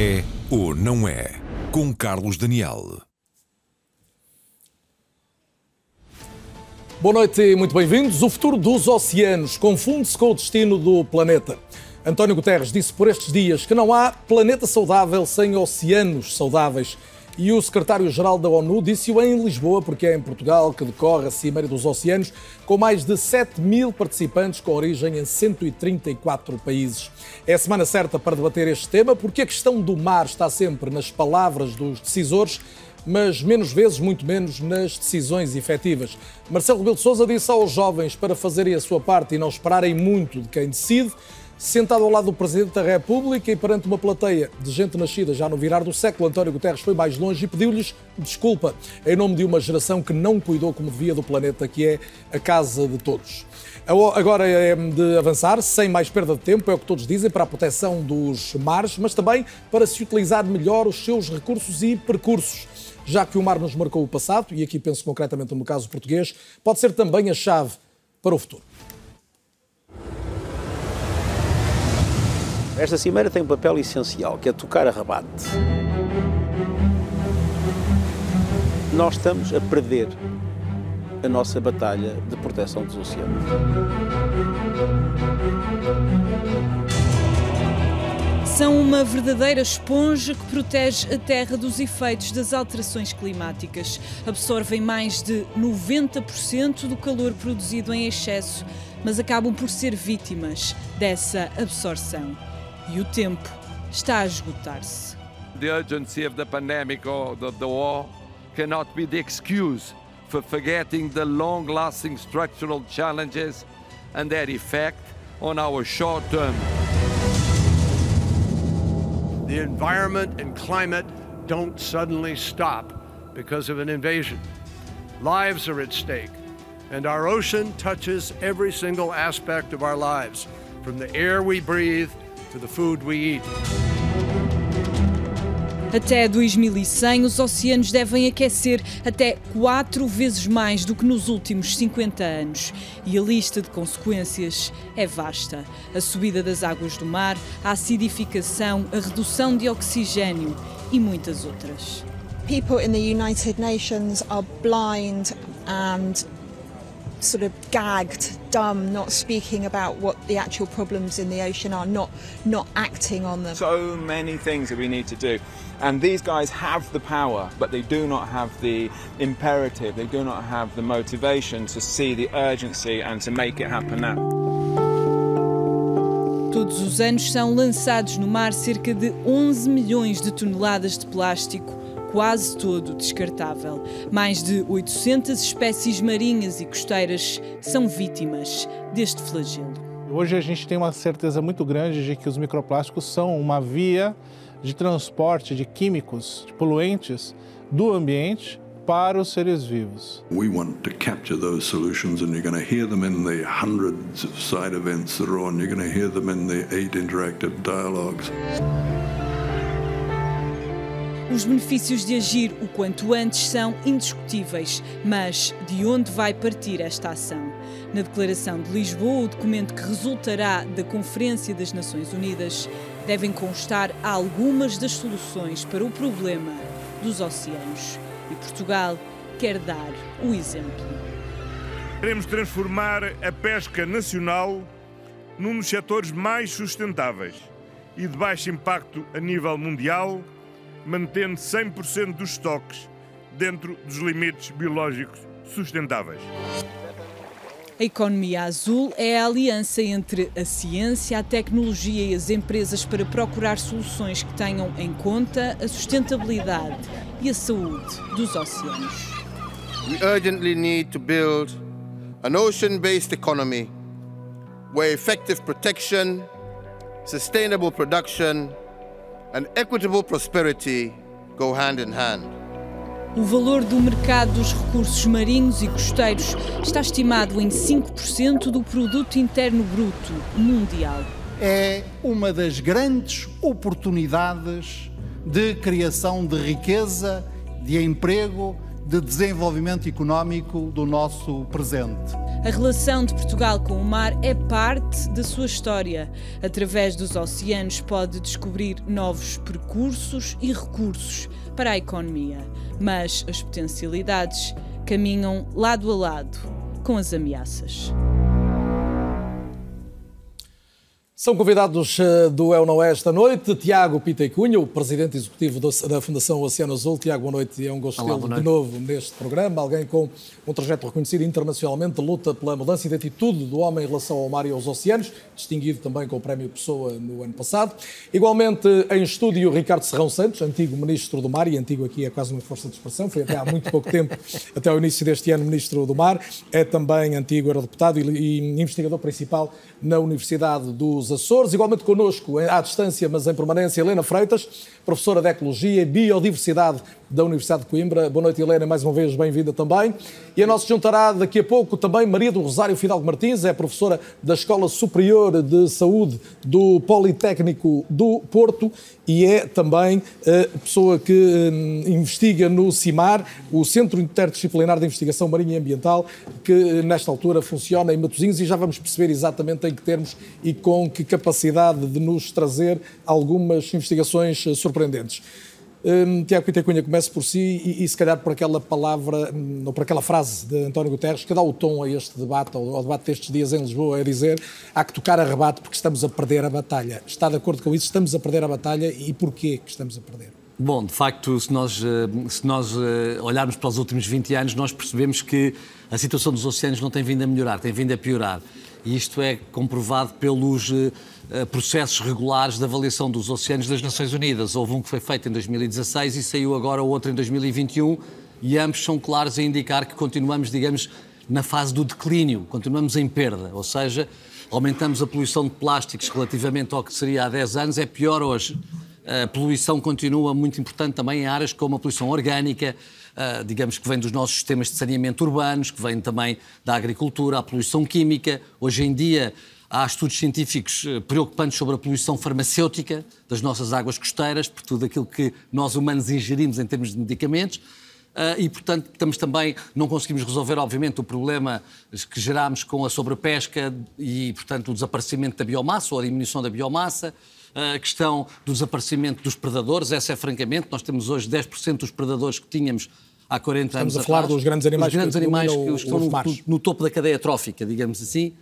É ou não é? Com Carlos Daniel. Boa noite e muito bem-vindos. O futuro dos oceanos confunde-se com o destino do planeta. António Guterres disse por estes dias que não há planeta saudável sem oceanos saudáveis. E o secretário-geral da ONU disse-o em Lisboa, porque é em Portugal que decorre a Cimeira dos Oceanos, com mais de 7 mil participantes com origem em 134 países. É a semana certa para debater este tema, porque a questão do mar está sempre nas palavras dos decisores mas menos vezes, muito menos, nas decisões efetivas. Marcelo Rebelo de Sousa disse aos jovens para fazerem a sua parte e não esperarem muito de quem decide. Sentado ao lado do Presidente da República e perante uma plateia de gente nascida já no virar do século, António Guterres foi mais longe e pediu-lhes desculpa em nome de uma geração que não cuidou como devia do planeta, que é a casa de todos. Agora é de avançar, sem mais perda de tempo, é o que todos dizem, para a proteção dos mares, mas também para se utilizar melhor os seus recursos e percursos já que o mar nos marcou o passado, e aqui penso concretamente no caso português, pode ser também a chave para o futuro. Esta cimeira tem um papel essencial, que é tocar a rabate. Nós estamos a perder a nossa batalha de proteção dos oceanos. São uma verdadeira esponja que protege a Terra dos efeitos das alterações climáticas. Absorvem mais de 90% do calor produzido em excesso, mas acabam por ser vítimas dessa absorção. E o tempo está a esgotar-se. The urgency of the pandemic or the, the war cannot be the excuse for forgetting the long-lasting structural challenges and their effect on our short term The environment and climate don't suddenly stop because of an invasion. Lives are at stake, and our ocean touches every single aspect of our lives, from the air we breathe to the food we eat. Até 2100, os oceanos devem aquecer até quatro vezes mais do que nos últimos 50 anos. E a lista de consequências é vasta: a subida das águas do mar, a acidificação, a redução de oxigênio e muitas outras. People in the United Nations are blind and sort of gagged, dumb, not speaking about what the actual problems in the ocean are, not not acting on them. So many things that we need to do. And these guys have the power, but they do not have the imperative, they do not have the motivation to see the urgency and to make it happen now. Todos os anos são lançados no mar cerca de 11 milhões de toneladas de plástico, quase todo descartável. Mais de 800 espécies marinhas e costeiras são vítimas deste flagelo. Hoje a gente tem uma certeza muito grande de que os microplásticos são uma via de transporte de químicos, de poluentes do ambiente para os seres vivos. We want to capture those solutions and you're going to hear them in the hundreds of side events that are on. You're going to hear them in the eight interactive dialogues. Os benefícios de agir o quanto antes são indiscutíveis, mas de onde vai partir esta ação? Na Declaração de Lisboa, o documento que resultará da Conferência das Nações Unidas, devem constar algumas das soluções para o problema dos oceanos. E Portugal quer dar o exemplo. Queremos transformar a pesca nacional num dos setores mais sustentáveis e de baixo impacto a nível mundial mantendo 100% dos estoques dentro dos limites biológicos sustentáveis. A economia azul é a aliança entre a ciência, a tecnologia e as empresas para procurar soluções que tenham em conta a sustentabilidade e a saúde dos oceanos. We urgently need to build an ocean-based economy where effective protection, sustainable production and equitable prosperity go hand in hand. O valor do mercado dos recursos marinhos e costeiros está estimado em 5% do produto interno bruto mundial. É uma das grandes oportunidades de criação de riqueza, de emprego, de desenvolvimento económico do nosso presente. A relação de Portugal com o mar é parte da sua história. Através dos oceanos pode descobrir novos percursos e recursos para a economia, mas as potencialidades caminham lado a lado com as ameaças. São convidados eh, do El Não É esta noite Tiago Pita Cunha, o presidente executivo da Fundação Oceano Azul. Tiago, boa noite e é um gosto tê-lo de novo neste programa. Alguém com um trajeto reconhecido internacionalmente, luta pela mudança de atitude do homem em relação ao mar e aos oceanos, distinguido também com o Prémio Pessoa no ano passado. Igualmente em estúdio, Ricardo Serrão Santos, antigo Ministro do Mar, e antigo aqui é quase uma força de expressão, foi até há muito pouco tempo, até ao início deste ano, Ministro do Mar. É também antigo eurodeputado e, e investigador principal na Universidade dos Açores. Igualmente connosco, à distância, mas em permanência, Helena Freitas, professora de Ecologia e Biodiversidade da Universidade de Coimbra. Boa noite, Helena, mais uma vez bem-vinda também. E a nossa juntará daqui a pouco também Maria do Rosário Fidalgo Martins, é professora da Escola Superior de Saúde do Politécnico do Porto e é também a eh, pessoa que eh, investiga no CIMAR, o Centro Interdisciplinar de Investigação Marinha e Ambiental, que eh, nesta altura funciona em Matosinhos e já vamos perceber exatamente em que termos e com que capacidade de nos trazer algumas investigações surpreendentes. Um, Tiago Pita Cunha, comece por si e, e, se calhar por aquela palavra, hum, ou por aquela frase de António Guterres que dá o tom a este debate, ao, ao debate destes dias em Lisboa, é dizer há que tocar a rebate porque estamos a perder a batalha. Está de acordo com isso? Estamos a perder a batalha e porquê que estamos a perder? Bom, de facto, se nós, eh, se nós eh, olharmos para os últimos 20 anos, nós percebemos que a situação dos oceanos não tem vindo a melhorar, tem vindo a piorar. E isto é comprovado pelos eh, processos regulares de avaliação dos oceanos das Nações Unidas. Houve um que foi feito em 2016 e saiu agora outro em 2021 e ambos são claros a indicar que continuamos, digamos, na fase do declínio, continuamos em perda, ou seja, aumentamos a poluição de plásticos relativamente ao que seria há 10 anos, é pior hoje. A poluição continua muito importante também em áreas como a poluição orgânica, eh, digamos que vem dos nossos sistemas de saneamento urbanos, que vem também da agricultura, a poluição química. Hoje em dia, Há estudos científicos eh, preocupantes sobre a poluição farmacêutica das nossas águas costeiras, por tudo aquilo que nós humanos ingerimos em termos de medicamentos. Uh, e, portanto, estamos também, não conseguimos resolver, obviamente, o problema que gerámos com a sobrepesca e, portanto, o desaparecimento da biomassa ou a diminuição da biomassa, uh, a questão do desaparecimento dos predadores, essa é francamente, nós temos hoje 10% dos predadores que tínhamos há 40 Estamos anos Estamos a falar atrás. dos grandes animais, os grandes que, animais que, que estão no, no topo da cadeia trófica, digamos assim.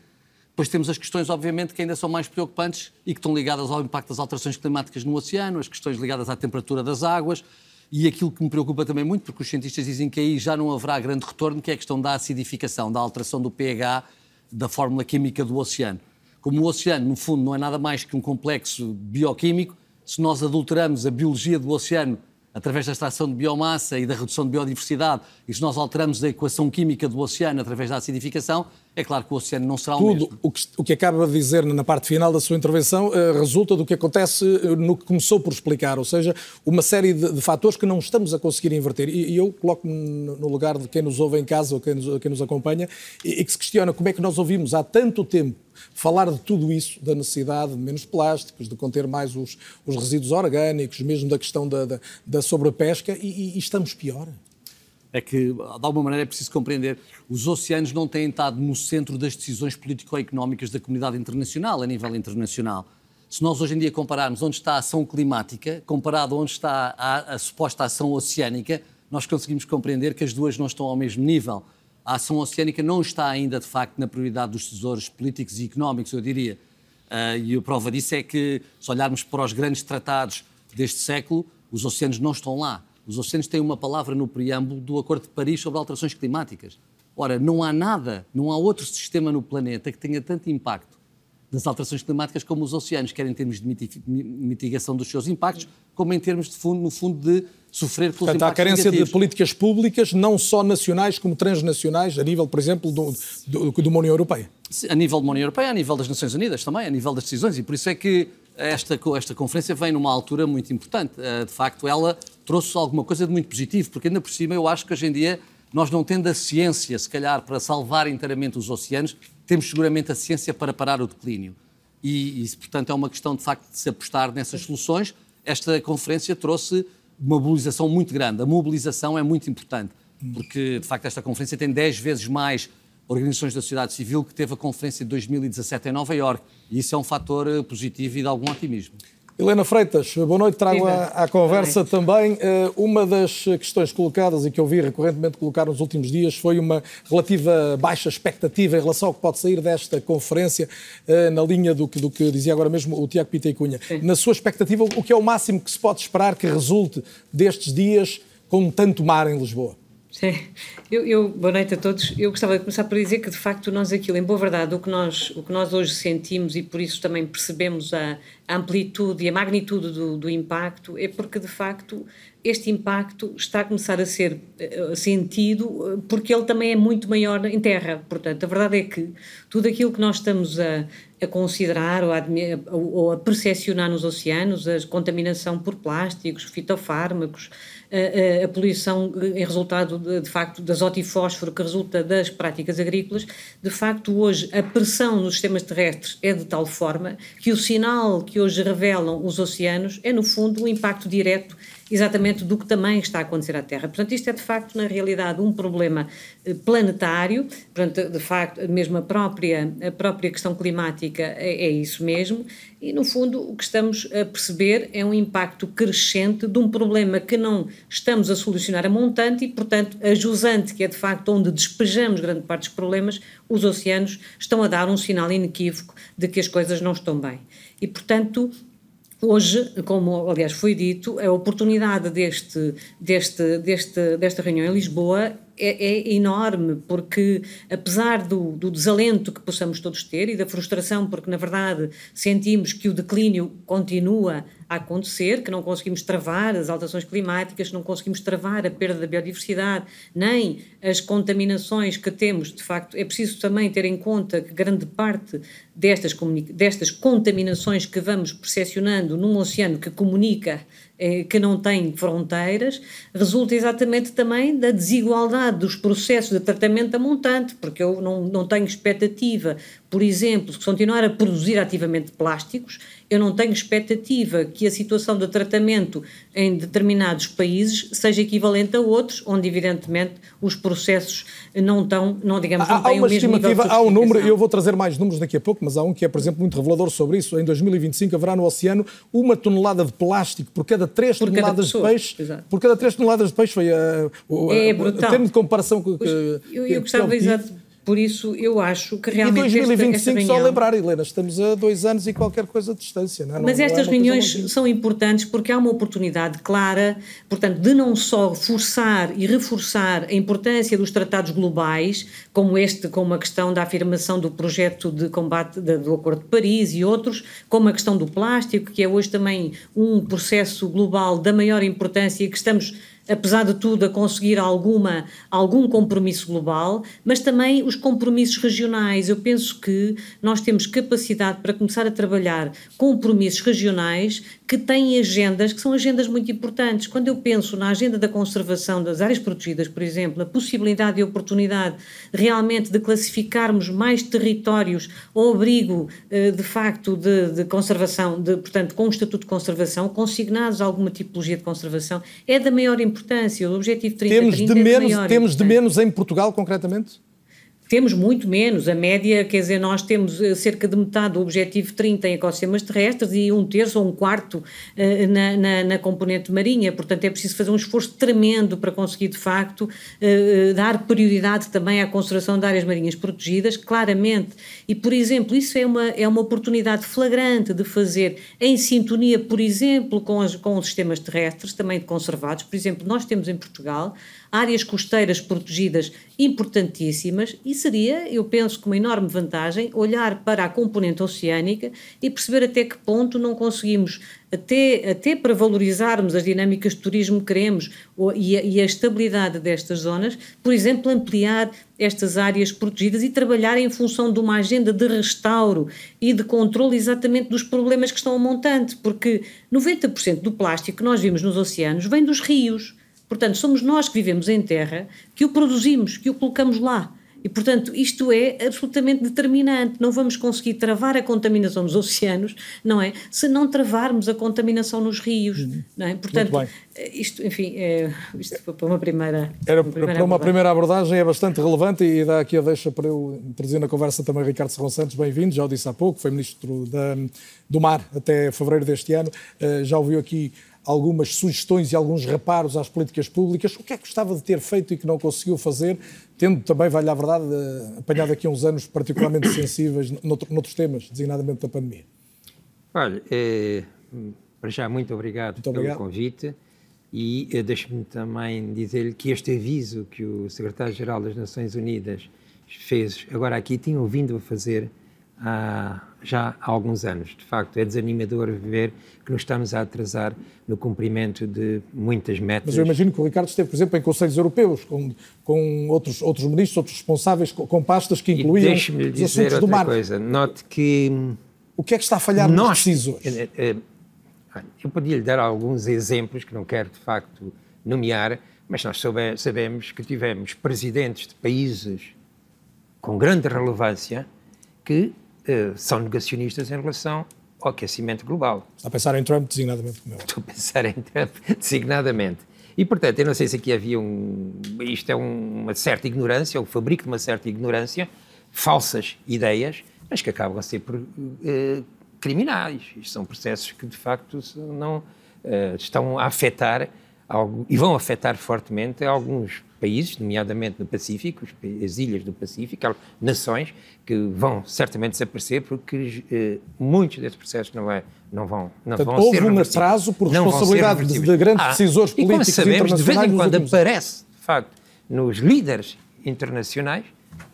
Depois temos as questões, obviamente, que ainda são mais preocupantes e que estão ligadas ao impacto das alterações climáticas no oceano, as questões ligadas à temperatura das águas e aquilo que me preocupa também muito, porque os cientistas dizem que aí já não haverá grande retorno, que é a questão da acidificação, da alteração do pH da fórmula química do oceano. Como o oceano, no fundo, não é nada mais que um complexo bioquímico, se nós adulteramos a biologia do oceano através da extração de biomassa e da redução de biodiversidade, e se nós alteramos a equação química do oceano através da acidificação, é claro que o oceano não será Tudo o mesmo. Tudo o que, o que acaba de dizer na parte final da sua intervenção uh, resulta do que acontece uh, no que começou por explicar, ou seja, uma série de, de fatores que não estamos a conseguir inverter. E, e eu coloco-me no lugar de quem nos ouve em casa ou quem nos, quem nos acompanha e, e que se questiona como é que nós ouvimos há tanto tempo falar de tudo isso, da necessidade de menos plásticos, de conter mais os, os resíduos orgânicos, mesmo da questão da, da, da sobrepesca, e, e, estamos pior é que, de alguma maneira, é preciso compreender os oceanos não têm estado no centro das decisões político-económicas da comunidade internacional, a nível internacional. Se nós hoje em dia compararmos onde está a ação climática, comparado onde está a, a suposta ação oceânica, nós conseguimos compreender que as duas não estão ao mesmo nível. A ação oceânica não está ainda, de facto, na prioridade dos tesouros políticos e económicos, eu diria. Uh, e a prova disso é que, se olharmos para os grandes tratados deste século, os oceanos não estão lá. Os oceanos têm uma palavra no preâmbulo do Acordo de Paris sobre alterações climáticas. Ora, não há nada, não há outro sistema no planeta que tenha tanto impacto das alterações climáticas como os oceanos, quer em termos de mitigação dos seus impactos, como em termos de fundo, no fundo, de sofrer pelos Portanto, impactos há carência negativos. de políticas públicas, não só nacionais como transnacionais, a nível, por exemplo, do, do, de uma União Europeia. A nível da União Europeia, a nível das Nações Unidas também, a nível das decisões, e por isso é que esta, esta conferência vem numa altura muito importante. Eh, de facto, ela trouxe alguma coisa de muito positivo, porque ainda por cima eu acho que hoje em dia nós não tendo a ciência, se calhar, para salvar inteiramente os oceanos, temos seguramente a ciência para parar o declínio. E, e portanto, é uma questão de facto de se apostar nessas soluções. Esta conferência trouxe uma mobilização muito grande. A mobilização é muito importante. porque de facto esta conferência tem 10 vezes mais organizações da sociedade civil que teve a conferência de 2017 em Nova Iorque. E isso é um fator eh, positivo e de algum otimismo. Helena Freitas, boa noite. Trago à, à, conversa também uh, uma das questões colocadas e que eu vi recorrentemente colocar nos últimos dias foi uma relativa baixa expectativa em relação ao que pode sair desta conferência, uh, na linha do que, do que dizia agora mesmo o Tiago Pita e Cunha. Sim. Na sua expectativa, o que é o máximo que se pode esperar que resulte destes dias com tanto mar em Lisboa? Sim. Eu, eu, boa noite a todos. Eu gostava de começar por dizer que, de facto, nós aquilo, em boa verdade, o que nós, o que nós hoje sentimos e por isso também percebemos a, a amplitude e a magnitude do, do, impacto, é porque, de facto, este impacto está a começar a ser uh, sentido eh, porque ele também é muito maior em terra. Portanto, a verdade é que tudo aquilo que nós estamos a, a considerar ou a, ou a percepcionar nos oceanos, a contaminação por plásticos, fitofármacos, a, a, poluição em resultado, de, de, facto, de azoto e fósforo que resulta das práticas agrícolas, de facto, hoje a pressão nos sistemas terrestres é de tal forma que o sinal que hoje revelam os oceanos é, no fundo, um impacto direto exatamente do que também está a acontecer à Terra. Portanto, isto é de facto, na realidade, um problema eh, planetário, portanto, de facto, mesmo a própria, a própria questão climática é, é isso mesmo, e no fundo o que estamos a perceber é um impacto crescente de um problema que não estamos a solucionar a montante e, portanto, a jusante, que é de facto onde despejamos grande parte dos problemas, os oceanos estão a dar um sinal inequívoco de que as coisas não estão bem. E, portanto, Hoje, como aliás foi dito, a oportunidade deste, deste, deste, desta reunião em Lisboa é, é, enorme, porque apesar do, do, desalento que possamos todos ter e da frustração, porque na verdade sentimos que o declínio continua a acontecer, que não conseguimos travar as alterações climáticas, não conseguimos travar a perda da biodiversidade, nem as contaminações que temos, de facto, é preciso também ter em conta que grande parte destas, destas contaminações que vamos percepcionando num oceano que comunica eh, que não tem fronteiras, resulta exatamente também da desigualdade dos processos de tratamento da montante, porque eu não, não tenho expectativa, por exemplo, de continuar a produzir ativamente plásticos, eu não tenho expectativa que a situação de tratamento em determinados países seja equivalente a outros, onde evidentemente os processos não estão, não digamos, não há, têm há uma o mesmo estimativa, Há um número, eu vou trazer mais números daqui a pouco, mas há um que é, por exemplo, muito revelador sobre isso. Em 2025 haverá no oceano uma tonelada de plástico por cada 3 por toneladas cada de peixe. Exato. Por cada 3 toneladas de peixe foi a, a, é brutal. o termo de comparação que, pois, eu, eu gostava exato por isso, eu acho que realmente. E 2025, esta, esta reunião... só lembrar, Helena, estamos a dois anos e qualquer coisa de distância. Não é? Mas não, estas não é reuniões são importantes porque há uma oportunidade clara, portanto, de não só forçar e reforçar a importância dos tratados globais, como este, como a questão da afirmação do projeto de combate de, do Acordo de Paris e outros, como a questão do plástico, que é hoje também um processo global da maior importância e que estamos apesar de tudo, a conseguir alguma, algum compromisso global, mas também os compromissos regionais. Eu penso que nós temos capacidade para começar a trabalhar compromissos regionais que têm agendas que são agendas muito importantes. Quando eu penso na agenda da conservação das áreas protegidas, por exemplo, a possibilidade e oportunidade realmente de classificarmos mais territórios ao abrigo, eh, de facto, de, de conservação, de, portanto, com um estatuto de conservação, consignados a alguma tipologia de conservação, é da maior importância. O objetivo 30 temos de é menos, Temos de menos em Portugal, concretamente? Temos muito menos, a média, quer dizer, nós temos eh, cerca de metade do objetivo 30 em ecossistemas terrestres e um terço ou um quarto uh, na, na, na, componente marinha, portanto é preciso fazer um esforço tremendo para conseguir de facto uh, dar prioridade também à conservação de áreas marinhas protegidas, claramente, e por exemplo, isso é uma, é uma oportunidade flagrante de fazer em sintonia, por exemplo, com, as, com os sistemas terrestres, também conservados, por exemplo, nós temos em Portugal áreas costeiras protegidas importantíssimas e seria, eu penso que uma enorme vantagem, olhar para a componente oceânica e perceber até que ponto não conseguimos, até, até para valorizarmos as dinâmicas de turismo que queremos e a, e a estabilidade destas zonas, por exemplo, ampliar estas áreas protegidas e trabalhar em função de uma agenda de restauro e de controle exatamente dos problemas que estão a montante, porque 90% do plástico que nós vimos nos oceanos vem dos rios. Portanto, somos nós que vivemos em terra que o produzimos, que o colocamos lá. E, portanto, isto é absolutamente determinante. Não vamos conseguir travar a contaminação dos oceanos, não é? Se não travarmos a contaminação nos rios, uhum. não é? Portanto, eh, isto, enfim, é, isto foi para uma primeira. Era uma primeira para uma abordagem. primeira abordagem, é bastante relevante e dá aqui a deixa para eu introduzir na conversa também Ricardo Serrão Santos. Bem-vindo, já o disse há pouco, foi ministro da, do Mar até fevereiro deste ano. Uh, já ouviu aqui algumas sugestões e alguns reparos às políticas públicas. O que é que gostava de ter feito e que não conseguiu fazer, tendo também, vale a verdade, eh, apanhado aqui uns anos particularmente sensíveis noutros temas, designadamente da pandemia? Olha, é, para já, muito obrigado, muito obrigado. pelo convite e é, deixe-me também dizer-lhe que este aviso que o secretário-geral das Nações Unidas fez agora aqui, tinham vindo a fazer há, já há alguns anos. De facto, é desanimador ver que nos estamos a atrasar no cumprimento de muitas metas. Mas eu imagino que o Ricardo esteve, por exemplo, em conselhos europeus, com, com outros, outros ministros, outros responsáveis, com, com pastas que incluíam os dizer assuntos do mar. coisa. Note que... O que é que está a falhar nós, nos? Eh, eh, eu podia lhe dar alguns exemplos que não quero, de facto, nomear, mas nós soube, sabemos que tivemos presidentes de países com grande relevância que são negacionistas em relação ao aquecimento global. Está a pensar em Trump designadamente? Como Estou a pensar em Trump designadamente. E, portanto, eu não sei se aqui havia um... Isto é um, uma certa ignorância, ou fabrico de uma certa ignorância, falsas ideias, mas que acabam a ser por, uh, criminais. Isto são processos que, de facto, não uh, estão a afetar e vão afetar fortemente alguns países, nomeadamente no Pacífico, as ilhas do Pacífico, nações que vão certamente desaparecer porque eh, muitos desses processos não, é, não vão, não Portanto, vão houve ser Houve um atraso por responsabilidade de, de, grandes ah, decisores políticos e como sabemos, de vez em quando aparece, de facto, nos líderes internacionais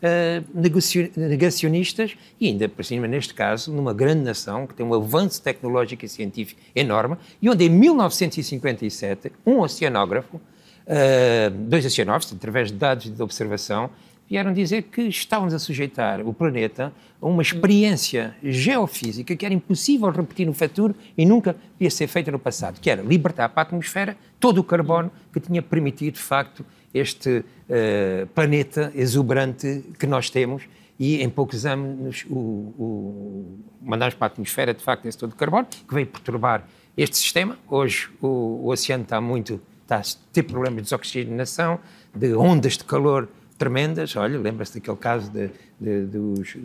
uh, negacionistas e ainda por cima, neste caso, numa grande nação que tem um avanço tecnológico e científico enorme e onde em 1957 um oceanógrafo, uh, dois oceanógrafos, através de dados de observação, vieram dizer que estávamos a sujeitar o planeta a uma experiência geofísica que era impossível repetir no futuro e nunca ia ser feita no passado, que era libertar para a atmosfera todo o carbono que tinha permitido, de facto, este uh, planeta exuberante que nós temos e em poucos anos o, o, mandamos para a atmosfera de facto esse todo de carbono que veio perturbar este sistema. Hoje o, o oceano está muito está a ter problemas de desoxigenação, de ondas de calor tremendas. Olha, lembra-se daquele caso de, de, dos,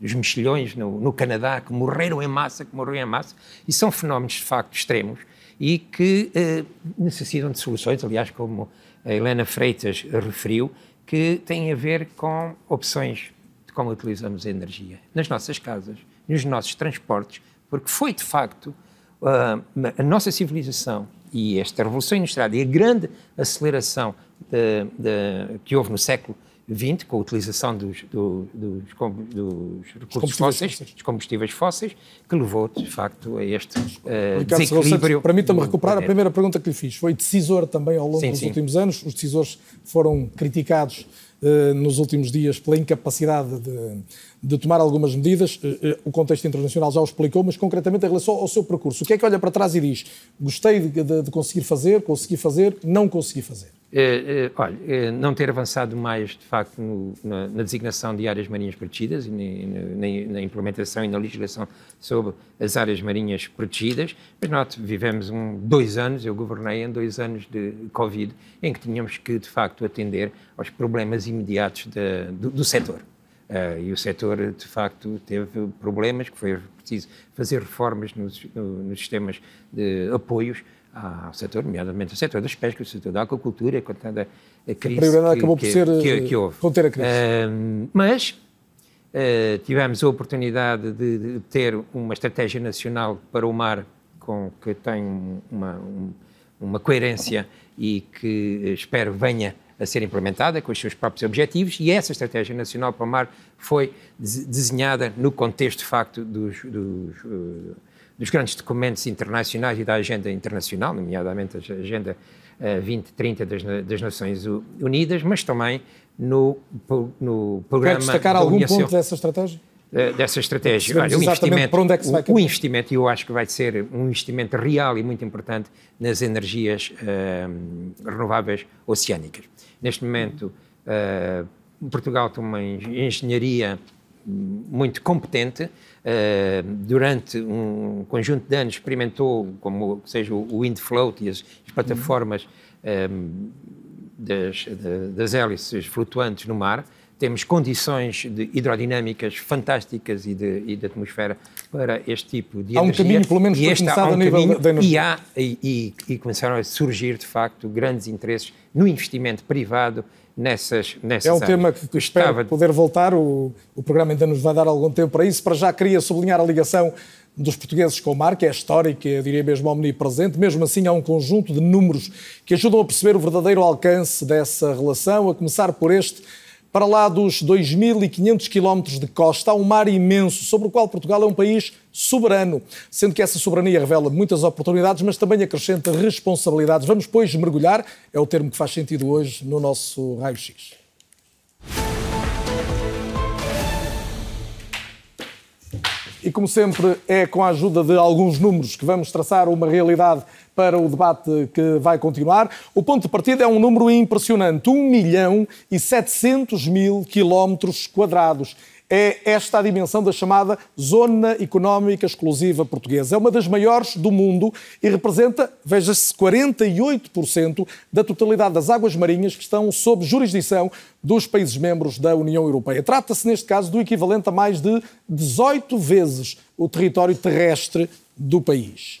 dos mexilhões no, no, Canadá que morreram em massa, que morreram em massa, e são fenómenos de facto extremos e que eh, necessitam de soluções, aliás, como a Helena Freitas referiu, que têm a ver com opções de como utilizamos a energia nas nossas casas, nos nossos transportes, porque foi de facto a nossa civilização e esta revolução industrial e a grande aceleração de, de, que houve no século XX, com a utilização dos, do, dos, dos, recursos fósseis, dos combustíveis fósseis, que levou, de facto, a este uh, desequilíbrio. Permita-me recuperar a primeira pergunta que lhe fiz. Foi decisor também ao longo sim, dos sim. últimos anos. Os decisores foram criticados uh, nos últimos dias pela incapacidade de, de tomar algumas medidas. Uh, o contexto internacional já o explicou, mas concretamente em relação ao seu percurso. O que é que olha para trás e diz? Gostei de, de, de conseguir fazer, consegui fazer, não consegui fazer? É, é, olha, é, não ter avançado mais, de facto, no, na, na, designação de áreas marinhas protegidas e na, implementação e na legislação sobre as áreas marinhas protegidas, mas nós vivemos um, dois anos, eu governei em dois anos de Covid, em que tínhamos que, de facto, atender aos problemas imediatos de, do, do setor. Uh, e o setor, de facto, teve problemas, que foi preciso fazer reformas nos, no, nos sistemas de apoios, ao setor, nomeadamente o setor das pescas, o setor da aquacultura, com a crise a que, acabou por ser que, que houve. conter a crise. Uh, mas uh, tivemos a oportunidade de, de, ter uma estratégia nacional para o mar com que tem uma, um, uma coerência e que espero venha a ser implementada com os seus próprios objetivos e essa estratégia nacional para o mar foi desenhada no contexto de facto dos, dos uh, dos grandes documentos internacionais e da agenda internacional, nomeadamente a Agenda 2030 eh, das, das Nações Unidas, mas também no, no programa. Quer destacar algum ponto dessa estratégia? Eh, dessa estratégia. Olha, o investimento, para onde é que se vai o, o investimento, eu acho que vai ser um investimento real e muito importante nas energias uh, renováveis oceânicas. Neste momento, uh, Portugal tem uma engenharia muito competente. Uh, durante um conjunto de anos experimentou, como seja o wind float e as, as plataformas um, das, das hélices flutuantes no mar temos condições de hidrodinâmicas fantásticas e de, e de, atmosfera para este tipo de há energia. Há um caminho, pelo menos, e há um a nível caminho, da energia. E, há, e, e, começaram a surgir, de facto, grandes interesses no investimento privado nessas, nessas É um áreas. tema que espero Gostava... poder voltar, o, o programa ainda nos vai dar algum tempo para isso. Para já queria sublinhar a ligação dos portugueses com o mar, que é histórica, eu diria mesmo omnipresente. Mesmo assim, há um conjunto de números que ajudam a perceber o verdadeiro alcance dessa relação, a começar por este para lá dos 2.500 quilómetros de costa, há um mar imenso sobre o qual Portugal é um país soberano, sendo que essa soberania revela muitas oportunidades, mas também acrescenta responsabilidades. Vamos, pois, mergulhar, é o termo que faz sentido hoje no nosso raio-x. E como sempre, é com a ajuda de alguns números que vamos traçar uma realidade para o debate que vai continuar. O ponto de partida é um número impressionante: 1 milhão e 700 mil quilómetros quadrados. É esta a dimensão da chamada Zona Económica Exclusiva Portuguesa. É uma das maiores do mundo e representa, veja-se, 48% da totalidade das águas marinhas que estão sob jurisdição dos países membros da União Europeia. Trata-se, neste caso, do equivalente a mais de 18 vezes o território terrestre do país.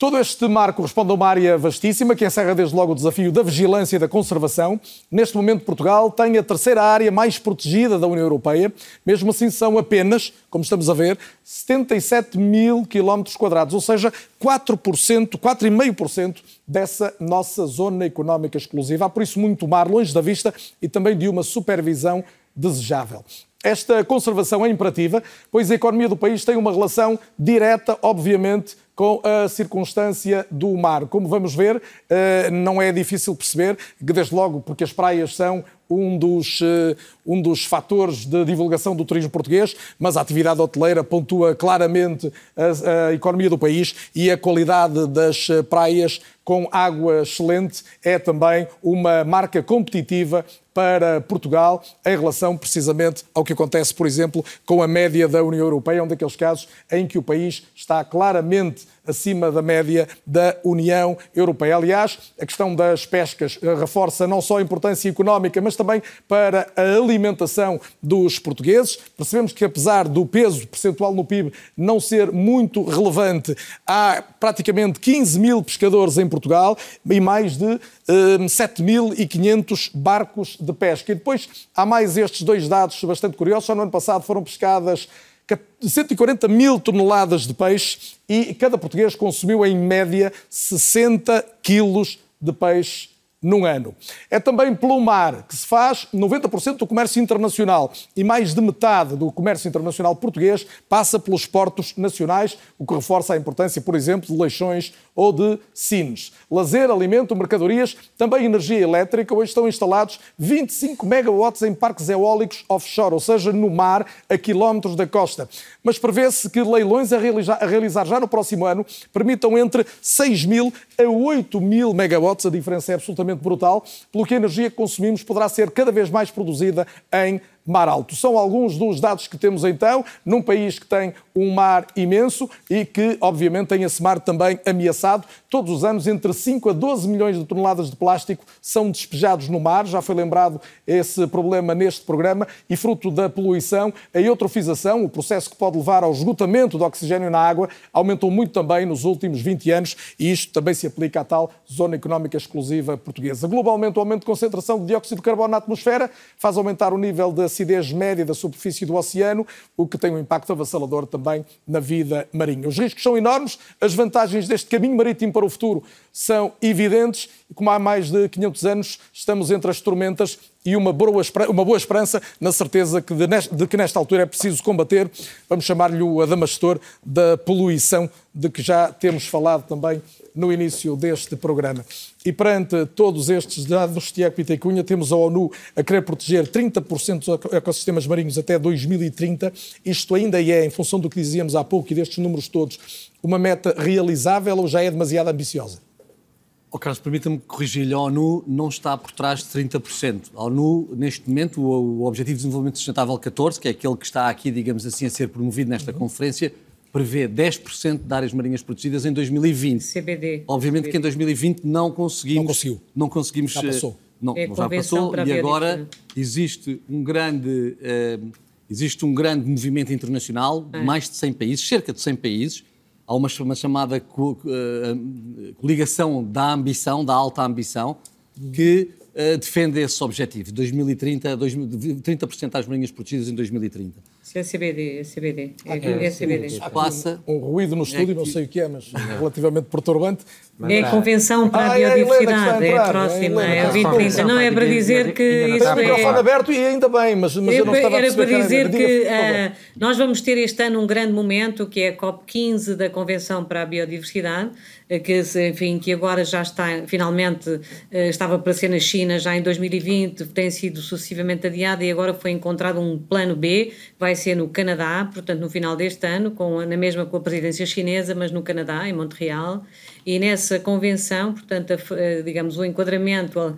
Todo este mar corresponde a uma área vastíssima que encerra desde logo o desafio da vigilância e da conservação. Neste momento, Portugal tem a terceira área mais protegida da União Europeia. Mesmo assim, são apenas, como estamos a ver, 77 mil quilómetros quadrados, ou seja, 4%, 4,5% dessa nossa zona económica exclusiva. Há por isso muito mar longe da vista e também de uma supervisão desejável. Esta conservação é imperativa, pois a economia do país tem uma relação direta, obviamente, com a circunstância do mar. Como vamos ver, eh, não é difícil perceber desde logo, porque as praias são um dos, eh, um dos fatores de divulgação do turismo português, mas a atividade hoteleira pontua claramente a, a economia do país e a qualidade das eh, praias com água excelente é também uma marca competitiva para Portugal em relação precisamente ao que acontece, por exemplo, com a média da União Europeia, um daqueles casos em que o país está claramente acima da média da União Europeia. Aliás, a questão das pescas reforça não só a importância económica, mas também para a alimentação dos portugueses. Percebemos que, apesar do peso percentual no PIB não ser muito relevante, há praticamente 15 mil pescadores em Portugal e mais de um, 7.500 barcos de pesca. E depois há mais estes dois dados bastante curiosos. Só no ano passado foram pescadas 140 mil toneladas de peixe e cada português consumiu em média 60 quilos de peixe num ano. É também pelo mar que se faz 90% do comércio internacional e mais de metade do comércio internacional português passa pelos portos nacionais, o que reforça a importância, por exemplo, de leixões ou de sines. Lazer, alimento, mercadorias, também energia elétrica. Hoje estão instalados 25 megawatts em parques eólicos offshore, ou seja, no mar, a quilómetros da costa. Mas prevê-se que leilões a realizar, a realizar já no próximo ano permitam entre 6 mil a 8 mil megawatts. A diferença é absolutamente brutal, pelo que a energia que consumimos poderá ser cada vez mais produzida em mar alto. São alguns dos dados que temos então, num país que tem um mar imenso e que, obviamente, tem esse mar também ameaçado. Todos os anos, entre 5 a 12 milhões de toneladas de plástico são despejados no mar. Já foi lembrado esse problema neste programa e, fruto da poluição, a eutrofização, o processo que pode levar ao esgotamento do oxigênio na água, aumentou muito também nos últimos 20 anos e isto também se aplica à tal zona económica exclusiva portuguesa. Globalmente, o aumento de concentração de dióxido de carbono na atmosfera faz aumentar o nível de acidez média da superfície do oceano, o que tem um impacto avassalador também na vida marinha. Os riscos são enormes, as vantagens deste caminho marítimo para o futuro são evidentes e, como há mais de 500 anos, estamos entre as tormentas e uma boa, uma boa esperança na certeza que de, de, que nesta altura é preciso combater, vamos chamar-lhe o adamastor da poluição, de que já temos falado também no início deste programa. E perante todos estes dados, Tiago Pitecunha, temos a ONU a querer proteger 30% dos ecossistemas marinhos até 2030. Isto ainda é, em função do que dizíamos há pouco e destes números todos, uma meta realizável ou já é demasiado ambiciosa? Oh, Carlos, permita-me corrigir-lhe. A ONU não está por trás de 30%. A ONU, neste momento, o, o Objetivo de Desenvolvimento Sustentável 14, que é aquele que está aqui, digamos assim, a ser promovido nesta uhum. conferência, prevê 10% de áreas marinhas protegidas em 2020. CBD. Obviamente CBD. que em 2020 não conseguimos. Não conseguiu. Não conseguimos. Já passou. Não, é já passou e agora existe um grande. Uh, existe um grande movimento internacional, é. mais de 100 países, cerca de 100 países, há uma, uma chamada co, uh, coligação da ambição, da alta ambição, que uh, defende esse objetivo, 2030, 30% das marinhas protegidas em 2030. Isso é CBD, é CBD. É, é, é CBD. Passa. Um, um ruído no estúdio, é não sei o que é, mas relativamente perturbante. É a Convenção para ah, a Biodiversidade, é a, próxima, é a 2030. Não, é para dizer que isso é... microfone aberto e ainda bem, mas, mas eu não estava Era a para dizer que uh, nós vamos ter este ano um grande momento, que é a COP15 da Convenção para a Biodiversidade, que, enfim, que agora já está, finalmente, estava para ser na China já em 2020, tem sido sucessivamente adiada e agora foi encontrado um plano B, vai ser no Canadá, portanto, no final deste ano, com, na mesma com a presidência chinesa, mas no Canadá, em Montreal, e nessa convenção, portanto, a, digamos, o enquadramento a,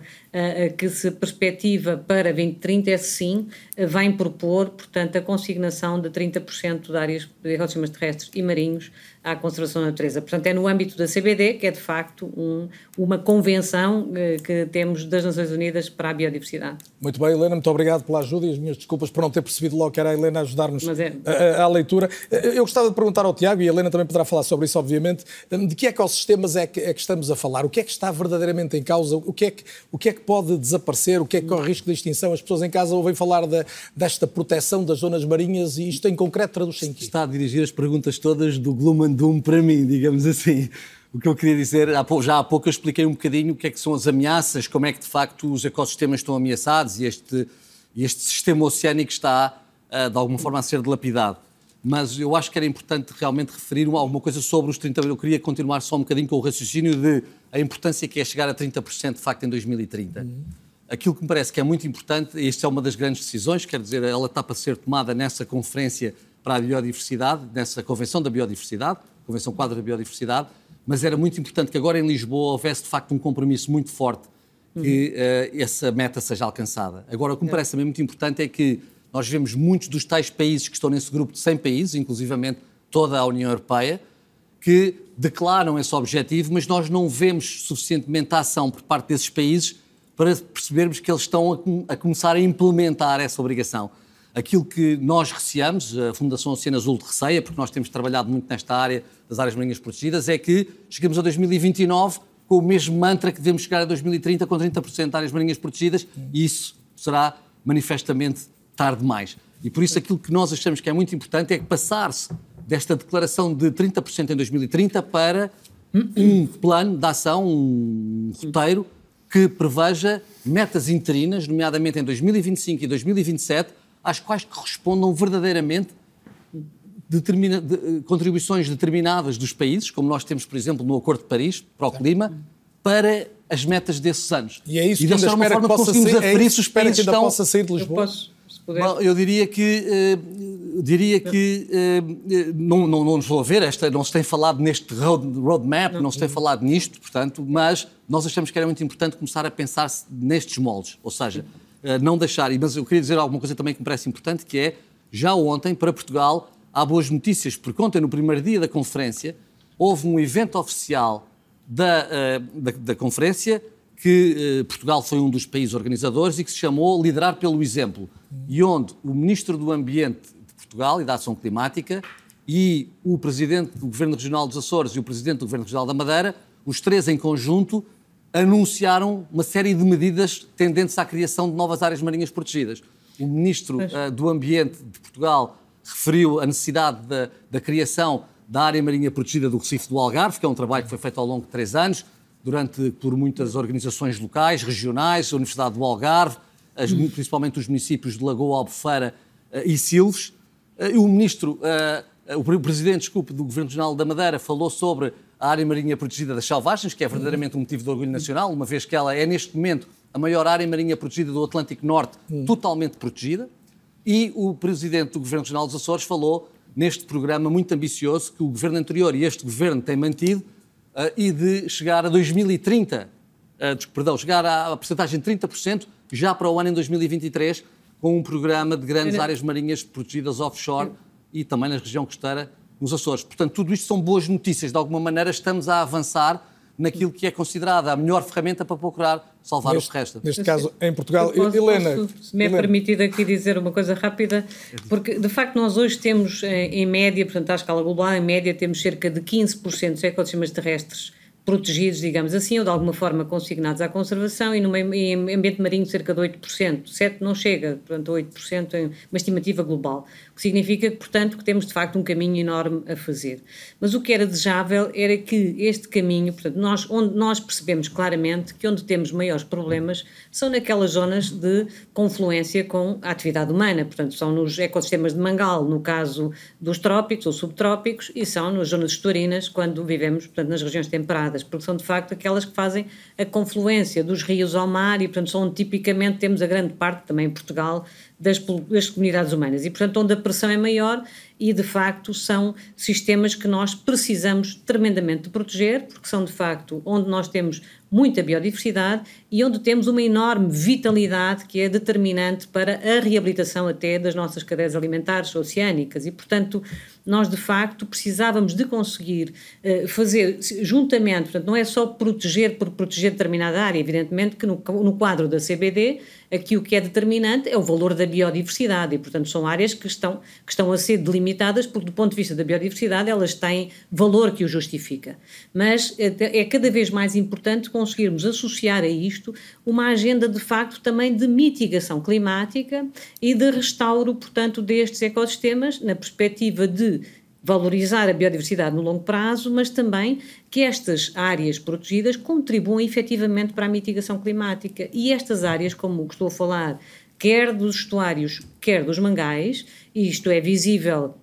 a, que se perspectiva para 2030 é sim, vai propor, portanto, a consignação de 30% de áreas de ecossistemas terrestres e marinhos à conservação da natureza. Portanto, é no âmbito da CBD, que é de facto um, uma convenção eh, que temos das Nações Unidas para a biodiversidade. Muito bem, Helena, muito obrigado pela ajuda e as minhas desculpas por não ter percebido logo que era a Helena ajudar-nos é... à leitura. Eh, eu gostava de perguntar ao Tiago, e a Helena também poderá falar sobre isso, obviamente, de que ecossistemas é que, é que estamos a falar? O que é que está verdadeiramente em causa? O que, é que, o que é que pode desaparecer? O que é que corre risco de extinção? As pessoas em casa ouvem falar de, desta proteção das zonas marinhas e isto em concreto traduz-se em quê? Está a dirigir as perguntas todas do Gloom and Doom para mim, digamos assim. O que eu queria dizer, já há pouco eu expliquei um bocadinho o que é que são as ameaças, como é que de facto os ecossistemas estão ameaçados e este, este sistema oceânico está ah, de alguma forma a ser dilapidado. Mas eu acho que era importante realmente referir alguma coisa sobre os 30%. Eu queria continuar só um bocadinho com o raciocínio de a importância que é chegar a 30% de facto em 2030. Uhum. Aquilo que me parece que é muito importante, e esta é uma das grandes decisões, quer dizer, ela está para ser tomada nessa conferência para a biodiversidade, nessa Convenção da Biodiversidade, Convenção Quadro da Biodiversidade, mas era muito importante que agora em Lisboa houvesse de facto um compromisso muito forte que uh, essa meta seja alcançada. Agora, o que me parece também muito importante é que nós vemos muitos dos tais países que estão nesse grupo de 100 países, inclusivamente toda a União Europeia, que declaram esse objetivo, mas nós não vemos suficientemente ação por parte desses países para percebermos que eles estão a, a começar a implementar essa obrigação. Aquilo que nós receamos, a Fundação Oceano Azul de receia, porque nós temos trabalhado muito nesta área das áreas marinhas protegidas, é que chegamos a 2029 com o mesmo mantra que devemos chegar a 2030 com 30% de áreas marinhas protegidas e isso será manifestamente tarde demais. E por isso aquilo que nós achamos que é muito importante é passar-se desta declaração de 30% em 2030 para um plano de ação, um roteiro que preveja metas interinas, nomeadamente em 2025 e 2027, às quais correspondam verdadeiramente determina, de, contribuições determinadas dos países, como nós temos, por exemplo, no Acordo de Paris para o clima, para as metas desses anos. E é isso e que ainda espera que possa sair, é isso que espera que ainda estão... possa sair de Lisboa? Bom, eu diria que uh, diria que uh, não, não, não nos vou ver, esta, não se tem falado neste road, roadmap, não. não se tem falado nisto, portanto, mas nós achamos que era muito importante começar a pensar nestes moldes, ou seja, uh, não deixar, mas eu queria dizer alguma coisa também que me parece importante, que é, já ontem, para Portugal, há boas notícias, porque ontem, no primeiro dia da conferência, houve um evento oficial da, da, da conferência que eh, Portugal foi um dos países organizadores e que se chamou Liderar pelo Exemplo, e onde o Ministro do Ambiente de Portugal e da Ação Climática e o Presidente do Governo Regional dos Açores e o Presidente do Governo Regional da Madeira, os três em conjunto, anunciaram uma série de medidas tendentes à criação de novas áreas marinhas protegidas. O Ministro uh, do Ambiente de Portugal referiu a necessidade da, da criação da área marinha protegida do Recife do Algarve, que é um trabalho que foi feito ao longo de três anos durante por muitas organizações locais, regionais, a Universidade do Algarve, as, principalmente os municípios de Lagoa, Albufeira uh, e Silves. Uh, o ministro, uh, o presidente, desculpe, do Governo Regional da Madeira falou sobre a área marinha protegida das Selvagens, que é verdadeiramente um motivo de orgulho nacional, uma vez que ela é neste momento a maior área marinha protegida do Atlântico Norte, totalmente protegida. E o presidente do Governo Regional dos Açores falou neste programa muito ambicioso que o governo anterior e este governo têm mantido, e de chegar a 2030, uh, perdão, chegar à porcentagem de 30% já para o ano em 2023, com um programa de grandes áreas marinhas protegidas offshore e também na região costeira, nos Açores. Portanto, tudo isto são boas notícias. De alguma maneira, estamos a avançar naquilo que é considerada a melhor ferramenta para procurar salvar neste, o que resta. Neste caso, em Portugal. Posso, Helena. Posso, se me é Helena. permitido aqui dizer uma coisa rápida, porque de facto nós hoje temos eh, em média, portanto à escala global, em média temos cerca de 15% dos ecossistemas terrestres protegidos, digamos assim, ou de alguma forma consignados à conservação, e no meio, em ambiente marinho cerca de 8%. 7% não chega, portanto 8% é uma estimativa global. O que significa, portanto, que temos de facto um caminho enorme a fazer. Mas o que era desejável era que este caminho, portanto, nós, onde nós percebemos claramente que onde temos maiores problemas são naquelas zonas de confluência com a atividade humana, portanto, são nos ecossistemas de mangal, no caso dos trópicos ou subtrópicos, e são nas zonas estuarinas, quando vivemos, portanto, nas regiões temperadas, porque são de facto aquelas que fazem a confluência dos rios ao mar e, portanto, são onde tipicamente temos a grande parte, também em Portugal, das, das, comunidades humanas. E, portanto, onde a pressão é maior e, de facto, são sistemas que nós precisamos tremendamente de proteger, porque são, de facto, onde nós temos muita biodiversidade e onde temos uma enorme vitalidade que é determinante para a reabilitação até das nossas cadeias alimentares oceânicas e, portanto, nós de facto precisávamos de conseguir uh, fazer juntamente, portanto, não é só proteger por proteger determinada área, evidentemente que no, no quadro da CBD aqui o que é determinante é o valor da biodiversidade e, portanto, são áreas que estão, que estão a ser delimitadas porque, do ponto de vista da biodiversidade, elas têm valor que o justifica. Mas é, é cada vez mais importante conseguirmos associar a isto uma agenda, de facto, também de mitigação climática e de restauro, portanto, destes ecossistemas na perspectiva de valorizar a biodiversidade no longo prazo, mas também que estas áreas protegidas contribuam efetivamente para a mitigação climática. E estas áreas, como estou a falar, quer dos estuários, quer dos mangais, e isto é visível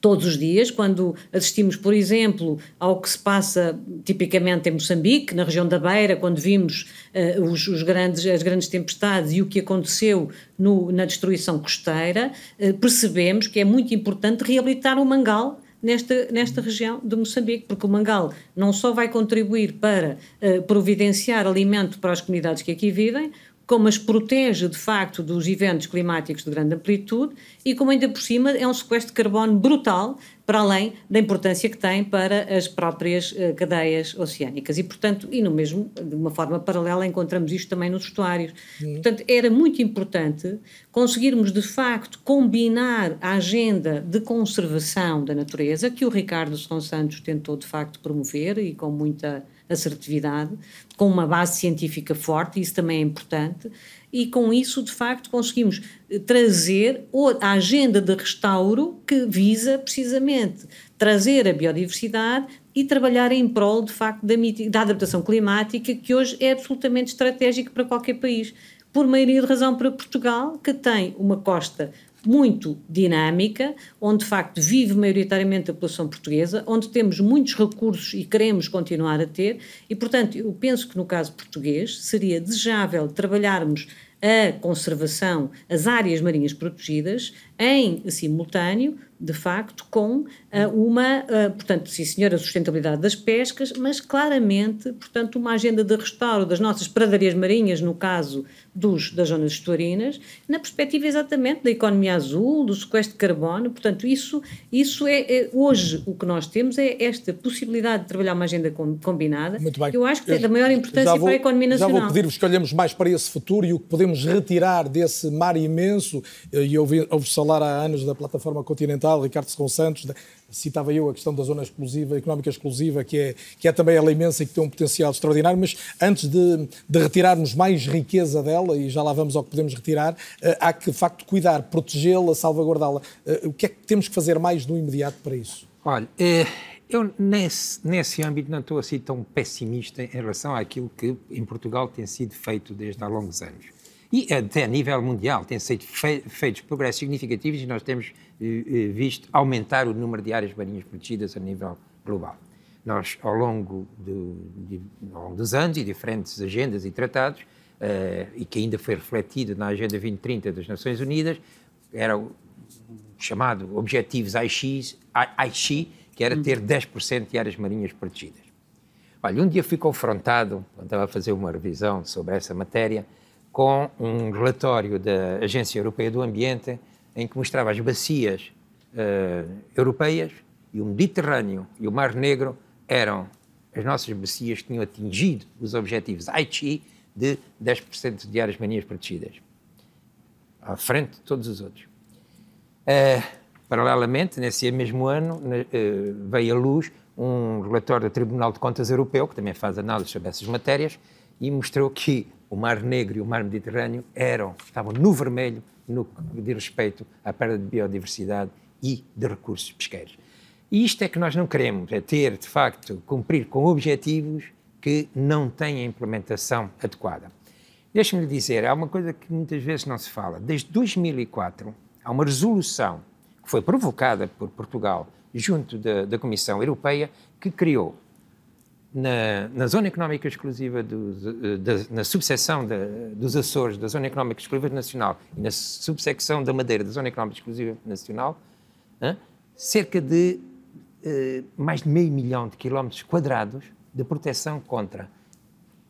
todos os dias, quando assistimos, por exemplo, ao que se passa tipicamente em Moçambique, na região da Beira, quando vimos uh, os, os, grandes, as grandes tempestades e o que aconteceu no, na destruição costeira, uh, percebemos que é muito importante reabilitar o mangal nesta, nesta região de Moçambique, porque o mangal não só vai contribuir para uh, providenciar alimento para as comunidades que aqui vivem, como as protege de facto dos eventos climáticos de grande amplitude e como ainda por cima é um sequestro de carbono brutal para além da importância que tem para as próprias uh, cadeias oceânicas e portanto e no mesmo de uma forma paralela encontramos isto também nos estuários uhum. portanto era muito importante conseguirmos de facto combinar a agenda de conservação da natureza que o Ricardo São Santos tentou de facto promover e com muita assertividade, com uma base científica forte, isso também é importante, e com isso, de facto, conseguimos eh, trazer a agenda de restauro que visa precisamente trazer a biodiversidade e trabalhar em prol, de facto, da, da adaptação climática, que hoje é absolutamente estratégico para qualquer país. Por maioria de razão para Portugal, que tem uma costa muito dinâmica, onde de facto vive maioritariamente a população portuguesa, onde temos muitos recursos e queremos continuar a ter, e portanto eu penso que no caso português seria desejável trabalharmos a conservação, as áreas marinhas protegidas, em simultâneo, de facto, com uh, uma, uh, portanto, sim senhor, a sustentabilidade das pescas, mas claramente, portanto, uma agenda de restauro das nossas pradarias marinhas, no caso dos, das zonas estuarinas, na perspectiva exatamente da economia azul, do sequestro de carbono, portanto, isso, isso é, é hoje o que nós temos é esta possibilidade de trabalhar uma agenda com, combinada, Muito bem. que eu acho que é da maior importância vou, para a economia nacional. Já vou pedir-vos que olhemos mais para esse futuro e o que podemos retirar desse mar imenso, e ouvi, ouvi falar há anos da plataforma continental, Ricardo Secon Santos, citava eu a questão da zona exclusiva, económica exclusiva, que é, que é também ela imensa e que tem um potencial extraordinário, mas antes de, de retirarmos mais riqueza dela, e já lá vamos ao que podemos retirar, eh, há que, de facto, cuidar, protegê-la, salvaguardá-la. Eh, o que é que temos que fazer mais no imediato para isso? Olha, é, eu nesse, nesse âmbito não estou assim tão pessimista em relação àquilo que em Portugal tem sido feito desde há longos anos. E até a nível mundial têm sido feitos progressos significativos e nós temos eh, eh, visto aumentar o número de áreas marinhas protegidas a nível global. Nós, ao longo, de, de, ao longo dos anos e diferentes agendas e tratados, uh, e que ainda foi refletido na Agenda 2030 das Nações Unidas, era o chamado Objetivos AIX, AIX que era ter 10% de áreas marinhas protegidas. Olha, um dia fui confrontado, quando estava a fazer uma revisão sobre essa matéria, com um relatório da Agência Europeia do Ambiente, em que mostrava as bacias uh, europeias e o Mediterrâneo e o Mar Negro eram as nossas bacias que tinham atingido os objetivos Aichi de 10% de áreas marinhas protegidas, à frente de todos os outros. Uh, paralelamente, nesse mesmo ano, uh, veio à luz um relatório do Tribunal de Contas Europeu, que também faz análise sobre essas matérias, e mostrou que o Mar Negro e o Mar Mediterrâneo eram, estavam no vermelho no que diz respeito à perda de biodiversidade e de recursos pesqueiros. E isto é que nós não queremos, é ter, de facto, cumprir com objetivos que não têm a implementação adequada. Deixe-me dizer, há uma coisa que muitas vezes não se fala. Desde 2004, há uma resolução que foi provocada por Portugal junto da, da Comissão Europeia que criou na, na, Zona Económica Exclusiva, dos, da, na subseção da, dos Açores da Zona Económica Exclusiva Nacional e na subsecção da Madeira da Zona Económica Exclusiva Nacional, hein, cerca de eh, mais de meio milhão de quilómetros quadrados de proteção contra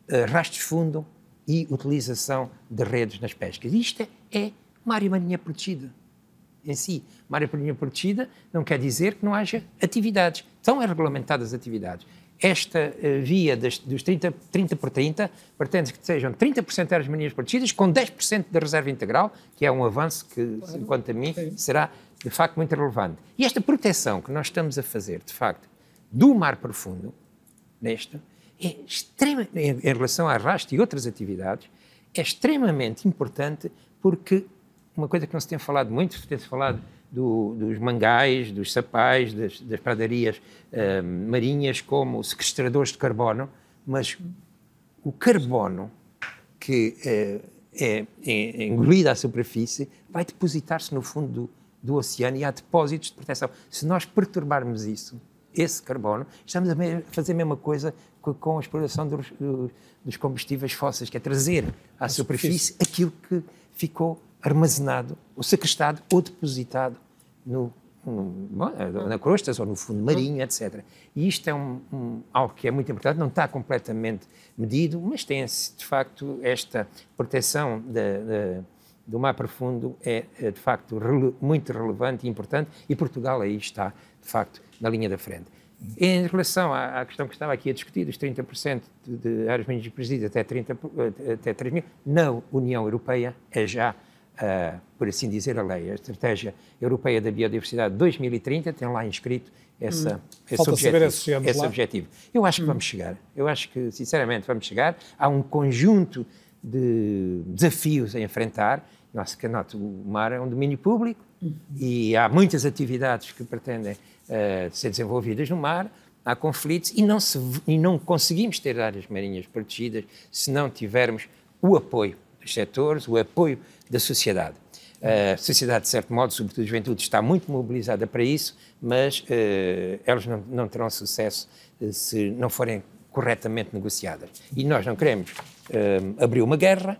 eh, fundo e utilização de redes nas pescas. Isto é, uma área marinha protegida em si. Uma área marinha protegida não quer dizer que não haja atividades. São regulamentadas atividades. Esta uh, via das, dos 30, 30 por 30 pretende que sejam 30% de áreas marinhas protegidas com 10% da reserva integral, que é um avanço que, quanto a mim, será de facto muito relevante. E esta proteção que nós estamos a fazer, de facto, do mar profundo, neste, é extrema, em, em relação à rastro e outras atividades, é extremamente importante porque uma coisa que não se tem falado muito, tem-se falado do, dos mangais, dos sapais, das, das pradarias uh, marinhas como sequestradores de carbono, mas o carbono que uh, é, é, engolido à superfície vai depositar-se no fundo do, do oceano e há depósitos de proteção. Se nós perturbarmos isso, esse carbono, estamos a fazer a mesma coisa com, com a exploração dos, dos, combustíveis fósseis, que é trazer à superfície aquilo que ficou armazenado, ou sequestrado, ou depositado no, no, na crostas ou no fundo marinho, etc. E isto é um, um, algo que é muito importante, não está completamente medido, mas tem-se, de facto, esta proteção de, de, do mar profundo é, é de facto, rele, muito relevante e importante, e Portugal aí está, de facto, na linha da frente. Em relação à, à questão que estava aqui a discutir, dos 30% de, áreas marinhas protegidas até, 30, até 3 mil, na União Europeia é já uh, por assim dizer, a lei. A Estratégia Europeia da Biodiversidade 2030 tem lá inscrito essa, hum. esse, objetivo, esse objetivo. Eu acho que hum. vamos chegar. Eu acho que, sinceramente, vamos chegar. Há um conjunto de desafios a enfrentar. Nosso canote, o mar é um domínio público hum. e há muitas atividades que pretendem uh, ser desenvolvidas no mar. Há conflitos e não, se, e não conseguimos ter áreas marinhas protegidas se não tivermos o apoio setores, o apoio da sociedade. A sociedade, de certo modo, sobretudo a juventude, está muito mobilizada para isso, mas uh, elas não, não, terão sucesso uh, se não forem corretamente negociadas. E nós não queremos uh, abrir uma guerra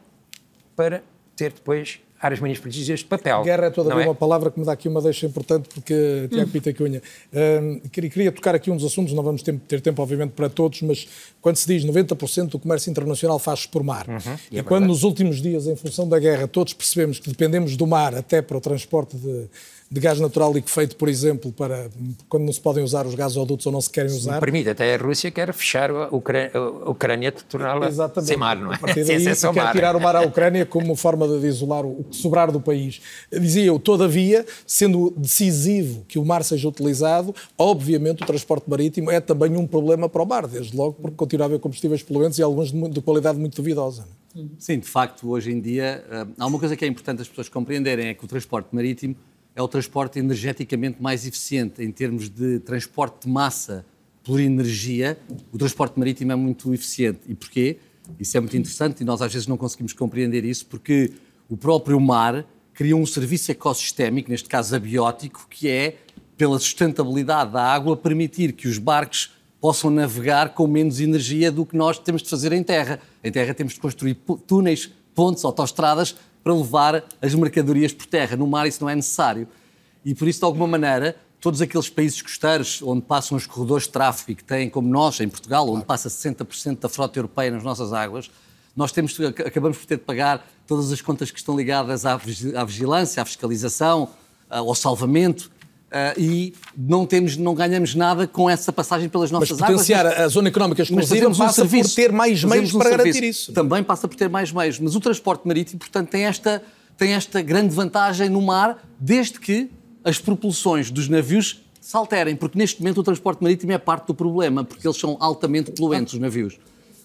para ter depois áreas marinhas protegidas de papel. Guerra é toda é? uma palavra que me dá aqui uma deixa importante, porque, Tiago hum. Pita Cunha, uh, queria tocar aqui um dos assuntos, não vamos ter, tempo, obviamente, para todos, mas quando se diz 90% do comércio internacional faz por mar, uhum, e, é quando nos últimos dias, em função da guerra, todos percebemos que dependemos do mar até para o transporte de de gás natural liquefeito, por exemplo, para quando não se podem usar os gasodutos ou não se querem usar. Se permite, até a Rússia quer fechar a Ucrânia, a Ucrânia torná-la sem mar, não é? A partir daí, quer mar. tirar o mar à Ucrânia como forma de isolar o que sobrar do país. Dizia eu, todavia, sendo decisivo que o mar seja utilizado, obviamente o transporte marítimo é também um problema para o mar, desde logo porque continua a haver combustíveis poluentes e alguns de, de qualidade muito duvidosa. É? Sim, de facto, hoje em dia, eh, há uma coisa que é importante as pessoas compreenderem, é que o transporte marítimo é o transporte energeticamente mais eficiente em termos de transporte de massa por energia. O transporte marítimo é muito eficiente. E porquê? Isso é muito interessante e nós às vezes não conseguimos compreender isso porque o próprio mar cria um serviço ecossistémico, neste caso abiótico, que é, pela sustentabilidade da água, permitir que os barcos possam navegar com menos energia do que nós temos de fazer em terra. Em terra temos de construir túneis, pontes, autoestradas para levar as mercadorias por terra. No mar isso não é necessário. E por isso, de alguma maneira, todos aqueles países costeiros onde passam os corredores de tráfego e que têm, como nós, em Portugal, onde passa 60% da frota europeia nas nossas águas, nós temos, acabamos por ter de pagar todas as contas que estão ligadas à vigilância, à fiscalização, ao salvamento, Uh, e não, temos, não ganhamos nada com essa passagem pelas nossas mas potenciar águas. a zona económica exclusiva passa um serviço, por ter mais meios um para serviço. garantir isso. Também passa por ter mais meios, mas o transporte marítimo, portanto, tem esta, tem esta grande vantagem no mar, desde que as propulsões dos navios se alterem, porque neste momento o transporte marítimo é parte do problema, porque eles são altamente poluentes, os navios.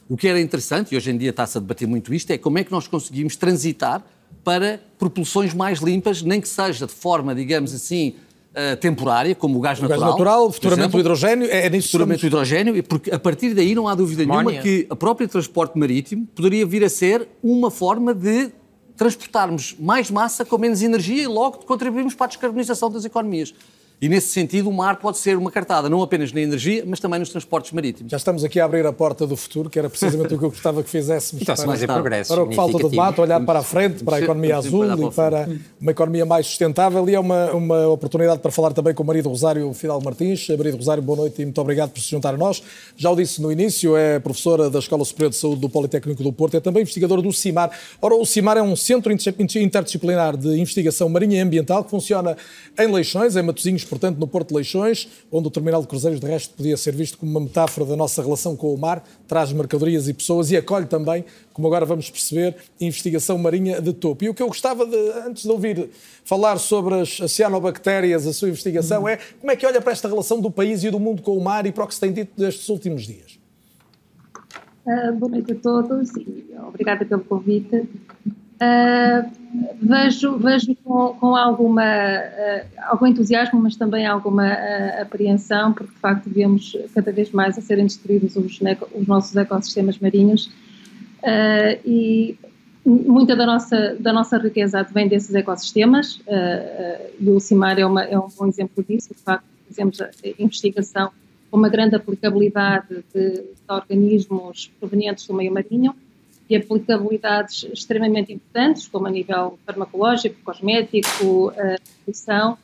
O que era interessante, e hoje em dia está-se a debater muito isto, é como é que nós conseguimos transitar para propulsões mais limpas, nem que seja de forma, digamos assim, uh, temporária, como o gás o natural. O gás natural, futuramente o hidrogênio, é, é nisso Futuramente o hidrogênio, porque a partir daí não há dúvida nenhuma que a própria transporte marítimo poderia vir a ser uma forma de transportarmos mais massa com menos energia e logo contribuirmos para a descarbonização das economias. E nesse sentido, o mar pode ser uma cartada, não apenas na energia, mas também nos transportes marítimos. Já estamos aqui a abrir a porta do futuro, que era precisamente o que eu gostava que fizéssemos para, mais progresso, para o que falta do debate, olhar para a frente, para a economia azul e para uma economia mais sustentável. E é uma, uma oportunidade para falar também com o marido Rosário Fidal Martins. Marido Rosário, boa noite e muito obrigado por se juntar a nós. Já o disse no início, é professora da Escola Superior de Saúde do Politécnico do Porto, é também investigadora do CIMAR. Ora, o CIMAR é um centro interdisciplinar de investigação marinha e ambiental que funciona em Leixões, em Matosinhos, portanto, no Porto de Leixões onde o terminal de cruzeiros, de resto, podia ser visto como uma metáfora da nossa relação com o mar, traz mercadorias e pessoas e acolhe também, como agora vamos perceber, investigação marinha de topo. E o que eu gostava de, antes de ouvir falar sobre as cianobactérias, a sua investigação, é como é que olha para esta relação do país e do mundo com o mar e para o que se tem dito destes últimos dias? Uh, boa noite a todos e obrigada pelo convite. Uh, vejo vejo com, com alguma, uh, algum entusiasmo, mas também alguma uh, apreensão, porque de facto vemos cada vez mais a serem destruídos os, os nossos ecossistemas marinhos. E muita da nossa, da nossa riqueza vem desses ecossistemas. E o CIMAR é, uma, é um bom exemplo disso, de facto fazemos a investigação com uma grande aplicabilidade de, de organismos provenientes do meio marinho, e aplicabilidades extremamente importantes, como a nível farmacológico, cosmético, nutrição,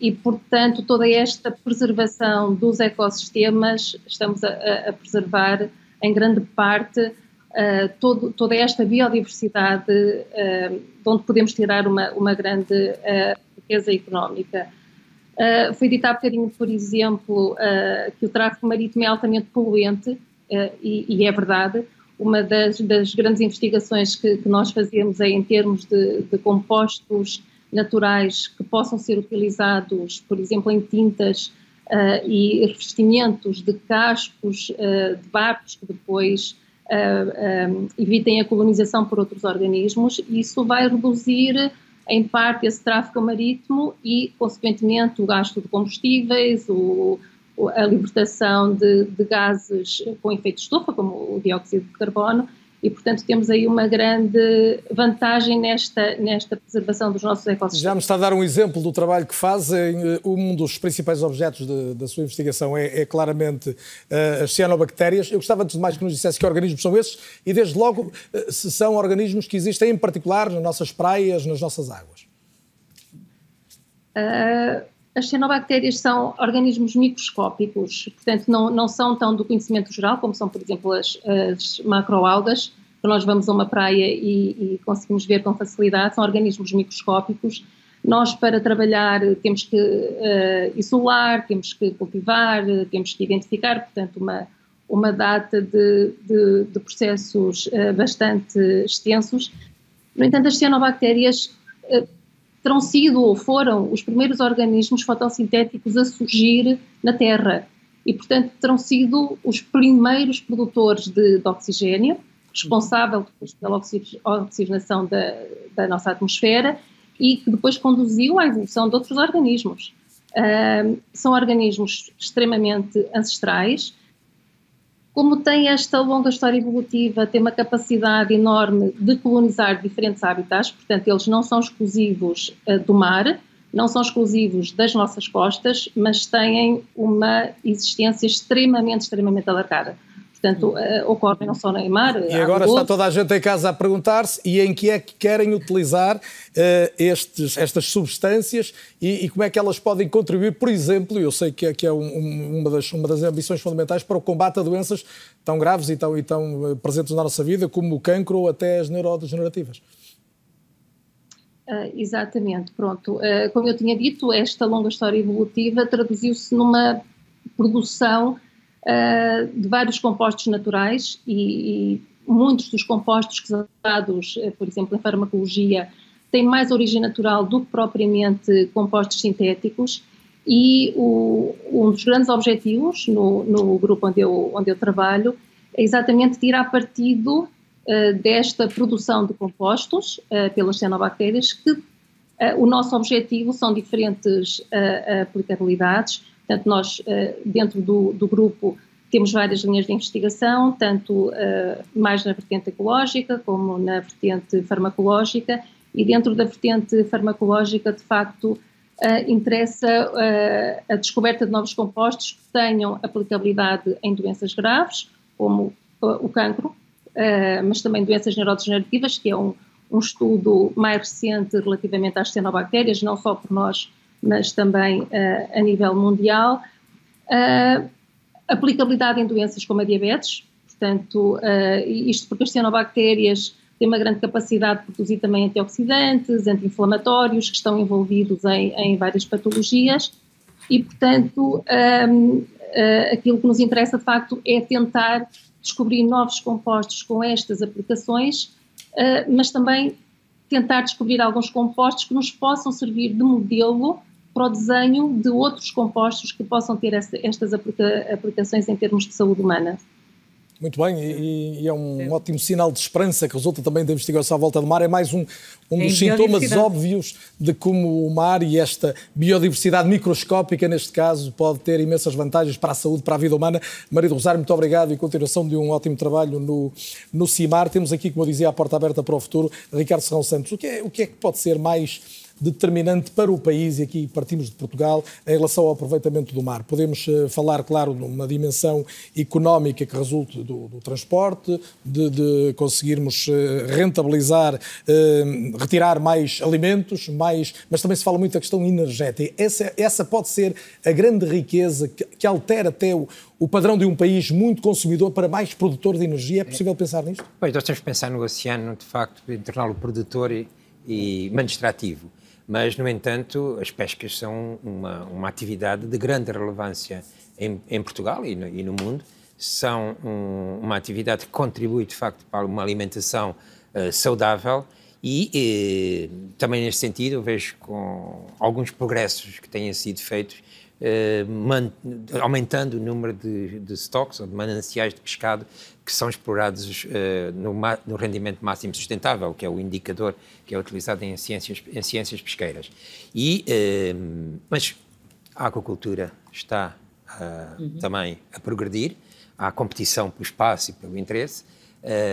e, portanto, toda esta preservação dos ecossistemas, estamos a, a preservar em grande parte uh, todo, toda esta biodiversidade, uh, de onde podemos tirar uma, uma grande uh, riqueza económica. foi dito há bocadinho, por exemplo, que o tráfego marítimo é altamente poluente, e, e é verdade, uma das, das grandes investigações que, que, nós fazemos é em termos de, de, compostos naturais que possam ser utilizados, por exemplo, em tintas uh, e revestimentos de cascos uh, de barcos que depois uh, evitem a colonização por outros organismos. Isso vai reduzir em parte esse tráfego marítimo e, consequentemente, o gasto de combustíveis, o, a libertação de, de gases com efeito de estufa, como o dióxido de carbono, e, portanto, temos aí uma grande vantagem nesta, nesta preservação dos nossos ecossistemas. Já me está a dar um exemplo do trabalho que fazem. Um dos principais objetos de, da sua investigação é, é claramente uh, as cianobactérias. Eu gostava, antes de mais, que nos dissesse que organismos são esses e, desde logo, uh, se são organismos que existem, em particular, nas nossas praias, nas nossas águas. Uh, as cianobactérias são organismos microscópicos, portanto não, não são tão do conhecimento geral como são, por exemplo, as, as macroalgas, que nós vamos a uma praia e, e, conseguimos ver com facilidade, são organismos microscópicos. Nós, para trabalhar, temos que uh, isolar, temos que cultivar, temos que identificar, portanto, uma, uma data de, de, de processos uh, bastante extensos. No entanto, as cianobactérias uh, terão sido ou foram os primeiros organismos fotossintéticos a surgir na Terra e, portanto, terão sido os primeiros produtores de, de oxigênio, responsável pela oxigenação da, da, nossa atmosfera e que depois conduziu à evolução de outros organismos. Uh, são organismos extremamente ancestrais, como tem esta longa história evolutiva, tem uma capacidade enorme de colonizar diferentes habitats, portanto, eles não são exclusivos uh, do mar, não são exclusivos das nossas costas, mas têm uma existência extremamente, extremamente alargada. Portanto, uh, ocorrem não só no mar. E agora está toda a gente em casa a perguntar-se e em que é que querem utilizar uh, estes, estas substâncias e, e, como é que elas podem contribuir, por exemplo, eu sei que é, que é um, uma, das, uma das ambições fundamentais para o combate a doenças tão graves e tão, e tão presentes na nossa vida como o cancro ou até as neurodegenerativas. Uh, exatamente, pronto. Uh, como eu tinha dito, esta longa história evolutiva traduziu-se numa produção uh, de vários compostos naturais e, e, muitos dos compostos que são usados, uh, por exemplo, em farmacologia, têm mais origem natural do que propriamente compostos sintéticos. E o, um dos grandes objetivos no, no grupo onde eu, onde eu trabalho é exatamente tirar partido uh, desta produção de compostos uh, pelas cianobactérias, que uh, o nosso objetivo são diferentes aplicabilidades, Portanto, nós, eh, dentro do, do grupo, temos várias linhas de investigação, tanto uh, mais na vertente ecológica como na vertente farmacológica, e dentro da vertente farmacológica, de facto, uh, interessa a descoberta de novos compostos que tenham aplicabilidade em doenças graves, como o cancro, mas também doenças neurodegenerativas, que é um, um estudo mais recente relativamente às cianobactérias, não só por nós mas também uh, a nível mundial. Uh, aplicabilidade em doenças como a diabetes, portanto, uh, isto porque as cianobactérias têm uma grande capacidade de produzir também antioxidantes, anti-inflamatórios, que estão envolvidos em, em, várias patologias, e, portanto, um, uh, aquilo que nos interessa de facto é tentar descobrir novos compostos com estas aplicações, uh, mas também tentar descobrir alguns compostos que nos possam servir de modelo para o desenho de outros compostos que possam ter esta, estas aplica, aplicações em termos de saúde humana. Muito bem, e, e, é um Sim. ótimo sinal de esperança que resulta também da investigação à volta do mar. É mais um, um dos sintomas óbvios de como o mar e esta biodiversidade microscópica, neste caso, pode ter imensas vantagens para a saúde, para a vida humana. Marido Rosário, muito obrigado e continuação de um ótimo trabalho no, no CIMAR. Temos aqui, como eu dizia, a porta aberta para o futuro. Ricardo Serrão Santos, o que é, o que, é que pode ser mais determinante para o país, e aqui partimos de Portugal, em relação ao aproveitamento do mar. Podemos uh, falar, claro, numa dimensão económica que resulte do, do transporte, de, de conseguirmos uh, rentabilizar, uh, retirar mais alimentos, mais, mas também se fala muito da questão energética. Essa, essa pode ser a grande riqueza que, que altera até o, o padrão de um país muito consumidor para mais produtor de energia. É possível pensar nisto? Pois, nós temos que pensar no oceano, de facto, torná-lo produtor e, e administrativo mas, no entanto, as pescas são uma, uma atividade de grande relevância em, em Portugal e no, e no, mundo. São um, uma atividade que contribui, de facto, para uma alimentação uh, saudável e, e, também neste sentido vejo com alguns progressos que têm sido feitos eh, aumentando o número de, de stocks ou de mananciais de pescado que são explorados uh, no, no, rendimento máximo sustentável, que é o indicador que é utilizado em ciências, em ciências pesqueiras. E, uh, mas a aquacultura está uhum. também a progredir, há competição pelo espaço e pelo interesse,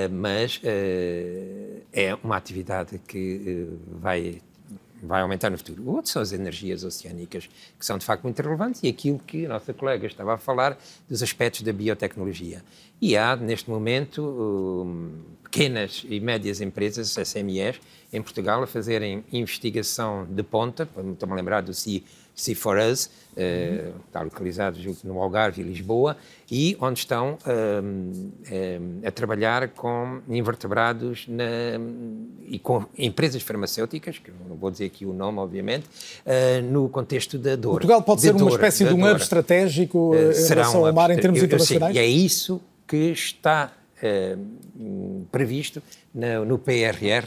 mas é uma atividade que vai vai aumentar no futuro. O outro são as energias oceânicas, que são de facto muito relevantes, e aquilo que a nossa colega estava a falar dos aspectos da biotecnologia. E há, neste momento, um, pequenas e médias empresas, SMEs, em Portugal, a fazerem investigação de ponta, estou-me a lembrar do C C4Us, uh, está localizado no Algarve e Lisboa, e onde estão uh, uh, a trabalhar com invertebrados na, e com empresas farmacêuticas, que não vou dizer aqui o nome, obviamente, no contexto da dor. Portugal pode ser dor, uma espécie de um hub estratégico em relação ao mar em termos eu, internacionais? Eu sei, e é isso que está previsto no, no PRR,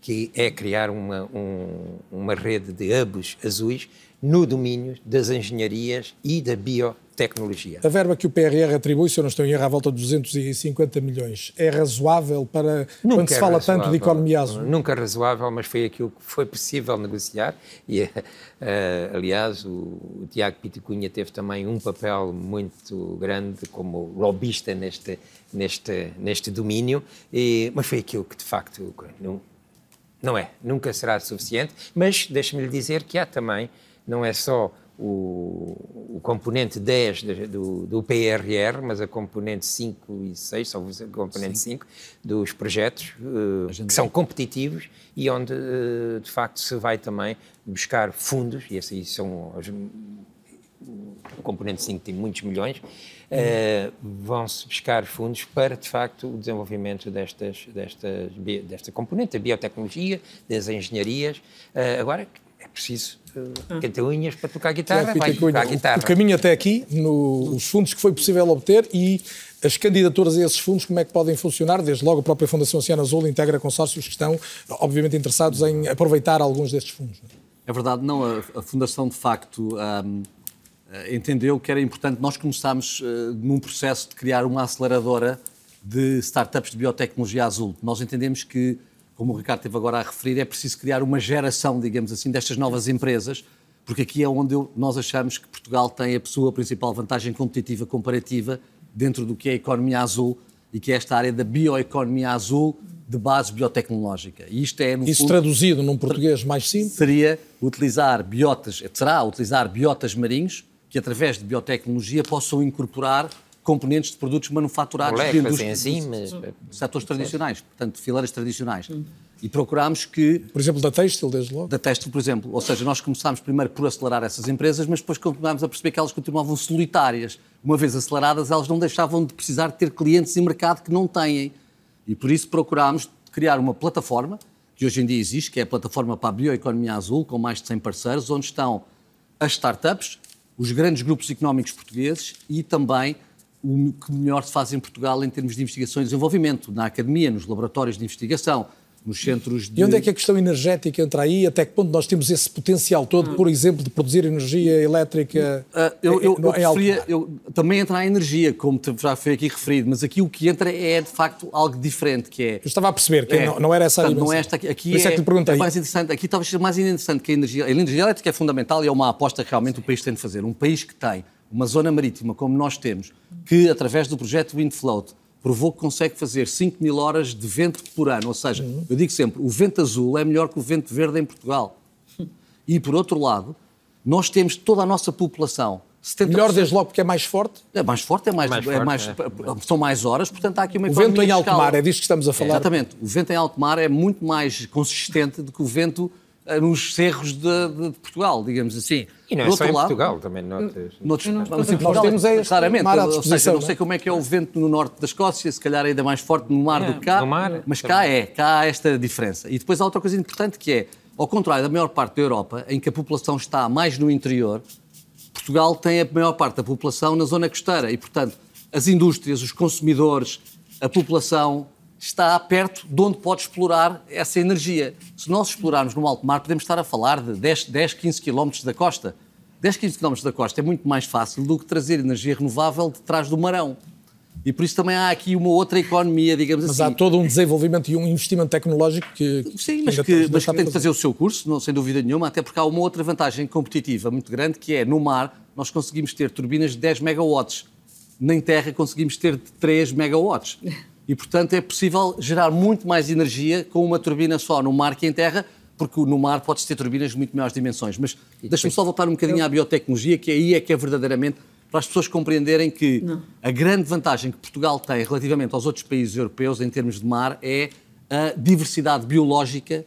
que é criar uma, um, uma rede de hubs azuis no domínio das engenharias e da biotecnologia. A verba que o PRR atribui, se eu não estou em erro, à volta de 250 milhões, é razoável para Nunca quando se é fala tanto de economia azul? Nunca razoável, mas foi aquilo que foi possível negociar e, uh, aliás, o, o Tiago Pitacunha teve também um papel muito grande como lobista neste, neste, neste domínio, e, mas foi aquilo que, de facto, não, não é, nunca será suficiente, mas deixe-me lhe dizer que há também não é só o, o componente 10 do, do, PRR, mas a componente 5 e 6, são a componente Sim. 5 dos projetos uh, que são competitivos e onde, uh, de facto, se vai também buscar fundos, e esses aí são os, o componente 5 tem muitos milhões, uh, vão-se buscar fundos para, de facto, o desenvolvimento destas, destas, desta componente, da biotecnologia, das engenharias. agora, é preciso uh, quem tem unhas para tocar guitarra, vai tocar guitarra. O caminho até aqui, no, os fundos que foi possível obter e as candidaturas a esses fundos, como é que podem funcionar? Desde logo a própria Fundação Oceano Azul integra consórcios que estão, obviamente, interessados em aproveitar alguns destes fundos. É verdade, não. A, a Fundação, de facto, um, eh, entendeu que era importante. Nós começámos uh, num processo de criar uma aceleradora de startups de biotecnologia azul. Nós entendemos que como o Ricardo esteve agora a referir, é preciso criar uma geração, digamos assim, destas novas empresas, porque aqui é onde eu, nós achamos que Portugal tem a sua principal vantagem competitiva comparativa dentro do que é a economia azul e que é esta área da bioeconomia azul de base biotecnológica. E isto é, Isso fundo, traduzido num português mais simples? Seria utilizar biotas, será utilizar biotas marinhos que através de biotecnologia possam incorporar componentes de produtos manufaturados Moléculas, de enzimas, setores tradicionais, portanto, fileiras tradicionais. Hum. E procurámos que... Por exemplo, da têxtil, desde logo? Da têxtil, por exemplo. Ou seja, nós começámos primeiro por acelerar essas empresas, mas depois continuámos a perceber que elas continuavam solitárias. Uma vez aceleradas, elas não deixavam de precisar de ter clientes em mercado que não têm. E por isso procurámos criar uma plataforma, que hoje em dia existe, que é a plataforma para a bioeconomia azul, com mais de 100 parceiros, onde estão as startups, os grandes grupos económicos portugueses e também o que melhor se faz em Portugal em termos de investigação e desenvolvimento, na academia, nos laboratórios de investigação, nos centros de... E onde é que a questão energética entra aí? Até que ponto nós temos esse potencial todo, por exemplo, de produzir energia elétrica uh, eu, eu, eu, preferia, eu, Também entra a energia, como já foi aqui referido, mas aqui o que entra é, de facto, algo diferente, que é... Eu estava a perceber que é, não, não, era essa a Não é esta aqui, aqui é, é, que é mais interessante. Aqui talvez seja mais interessante que a energia. A energia elétrica é fundamental e é uma aposta que realmente o país tem de fazer. Um país que tem uma zona marítima como nós temos, que através do projeto Windfloat provou que consegue fazer 5 mil horas de vento por ano. Ou seja, uhum. eu digo sempre, o vento azul é melhor que o vento verde em Portugal. E, por outro lado, nós temos toda a nossa população. 70%... Melhor desde logo porque é mais forte? É mais forte, é mais, mais, é mais é. são mais horas, portanto há aqui uma O vento em alto mar, é disto que estamos a falar? Exatamente. O vento em alto mar é muito mais consistente do que o vento nos cerros de, de, Portugal, digamos assim. E não é só em lado, Portugal, também noutros... noutros não, mas em Portugal, nós temos é claramente, ou seja, não sei como é que é o vento no norte da Escócia, se calhar ainda mais forte no mar é, do que cá, mar, mas cá é, cá há esta diferença. E depois há outra coisa importante que é, ao contrário da maior parte da Europa, em que a população está mais no interior, Portugal tem a maior parte da população na zona costeira e, portanto, as indústrias, os consumidores, a população está perto de onde pode explorar essa energia. Se nós explorarmos no alto mar, podemos estar a falar de 10, 10 15 quilómetros da costa. 10, 15 quilómetros da costa é muito mais fácil do que trazer energia renovável de trás do marão. E por isso também há aqui uma outra economia, digamos mas assim. Mas há todo um desenvolvimento e um investimento tecnológico que. Sim, mas que, mas que tem de fazer o seu curso, não, sem dúvida nenhuma, até porque há uma outra vantagem competitiva muito grande, que é no mar nós conseguimos ter turbinas de 10 megawatts. Na terra conseguimos ter de 3 megawatts e, portanto, é possível gerar muito mais energia com uma turbina só no mar que em terra, porque no mar pode ter turbinas de muito maiores dimensões. Mas deixa-me só voltar um bocadinho à biotecnologia, que aí é que é verdadeiramente para as pessoas compreenderem que Não. a grande vantagem que Portugal tem relativamente aos outros países europeus em termos de mar é a diversidade biológica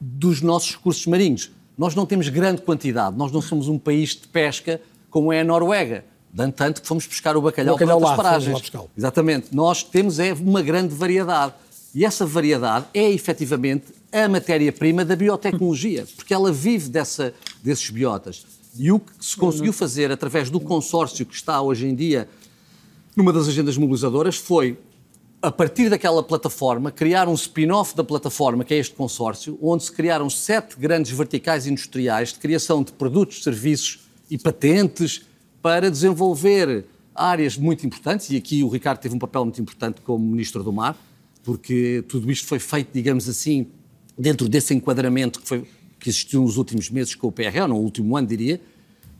dos nossos recursos marinhos. Nós não temos grande quantidade, nós não somos um país de pesca como é a Noruega tanto que fomos buscar o bacalhau, bacalhau para outras paragens. Exatamente. Nós temos é uma grande variedade. E essa variedade é efetivamente a matéria-prima da biotecnologia, porque ela vive dessa, desses biotas. E o que se conseguiu fazer através do consórcio que está hoje em dia numa das agendas mobilizadoras foi, a partir daquela plataforma, criar um spin-off da plataforma, que é este consórcio, onde se criaram sete grandes verticais industriais de criação de produtos, serviços e patentes para desenvolver áreas muito importantes, e aqui o Ricardo teve um papel muito importante como Ministro do Mar, porque tudo isto foi feito, digamos assim, dentro desse enquadramento que, foi, que existiu nos últimos meses com o PRL, no último ano, diria,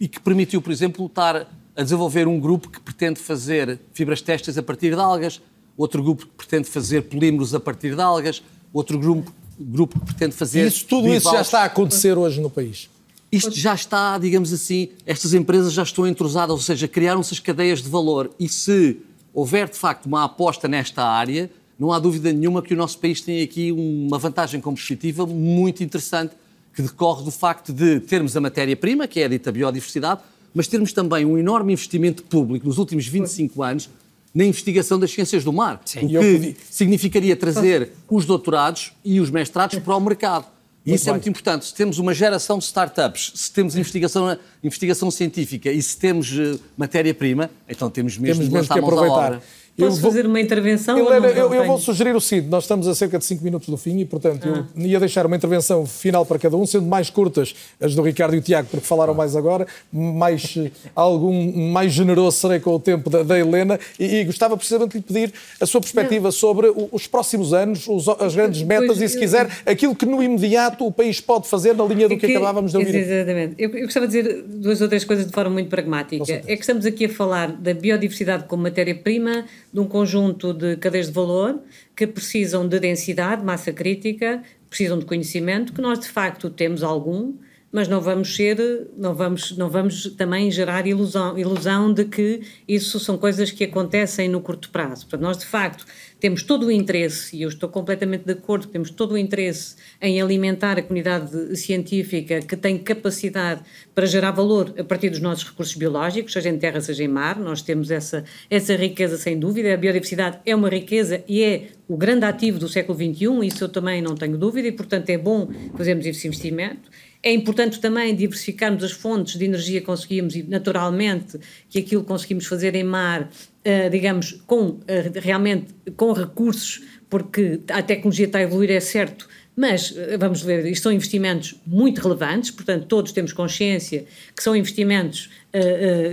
e que permitiu, por exemplo, estar a desenvolver um grupo que pretende fazer fibras testas a partir de algas, outro grupo que pretende fazer polímeros a partir de algas, outro grupo, grupo que pretende fazer... Isso, tudo isso já está a acontecer hoje no país? Isto já está, digamos assim, estas empresas já estão entrosadas, ou seja, criaram-se as cadeias de valor. E se houver, de facto, uma aposta nesta área, não há dúvida nenhuma que o nosso país tem aqui uma vantagem competitiva muito interessante, que decorre do facto de termos a matéria-prima, que é a dita biodiversidade, mas termos também um enorme investimento público nos últimos 25 anos na investigação das ciências do mar, Sim. o que significaria trazer os doutorados e os mestrados para o mercado. E muito isso é muito importante. Se temos uma geração de startups, se temos investigação, investigação científica e se temos uh, matéria-prima, então temos mesmo temos de mesmo que aproveitar. Posso vou... fazer uma intervenção? Helena, eu, eu, vou sugerir o seguinte: nós estamos a cerca de 5 minutos do fim e, portanto, ah. eu ia deixar uma intervenção final para cada um, sendo mais curtas as do Ricardo e o Tiago, porque falaram mais agora, mais algum mais generoso serei com o tempo da, da Helena e, e, gostava precisamente de lhe pedir a sua perspectiva Não. sobre os próximos anos, os, as grandes metas pois, e, se quiser, aquilo que no imediato o país pode fazer na linha do que, que acabávamos de ouvir. Exatamente. Eu, eu gostava de dizer duas ou três coisas de forma muito pragmática. É que estamos aqui a falar da biodiversidade como matéria-prima de um conjunto de cadeias de valor que precisam de densidade, massa crítica, precisam de conhecimento, que nós de facto temos algum, mas não vamos ser, não vamos, não vamos também gerar ilusão, ilusão de que isso são coisas que acontecem no curto prazo. Portanto, nós de facto temos todo o interesse, e eu estou completamente de acordo, temos todo o interesse em alimentar a comunidade científica que tem capacidade para gerar valor a partir dos nossos recursos biológicos, seja em terra, seja em mar. Nós temos essa, essa riqueza sem dúvida. A biodiversidade é uma riqueza e é o grande ativo do século XXI, isso eu também não tenho dúvida, e portanto é bom fazermos esse investimento. É importante também diversificarmos as fontes de energia que conseguimos e, naturalmente, que aquilo que conseguimos fazer em mar uh, digamos, com, uh, realmente com recursos, porque a tecnologia está a evoluir, é certo, mas uh, vamos ver, isto são investimentos muito relevantes, portanto, todos temos consciência que são investimentos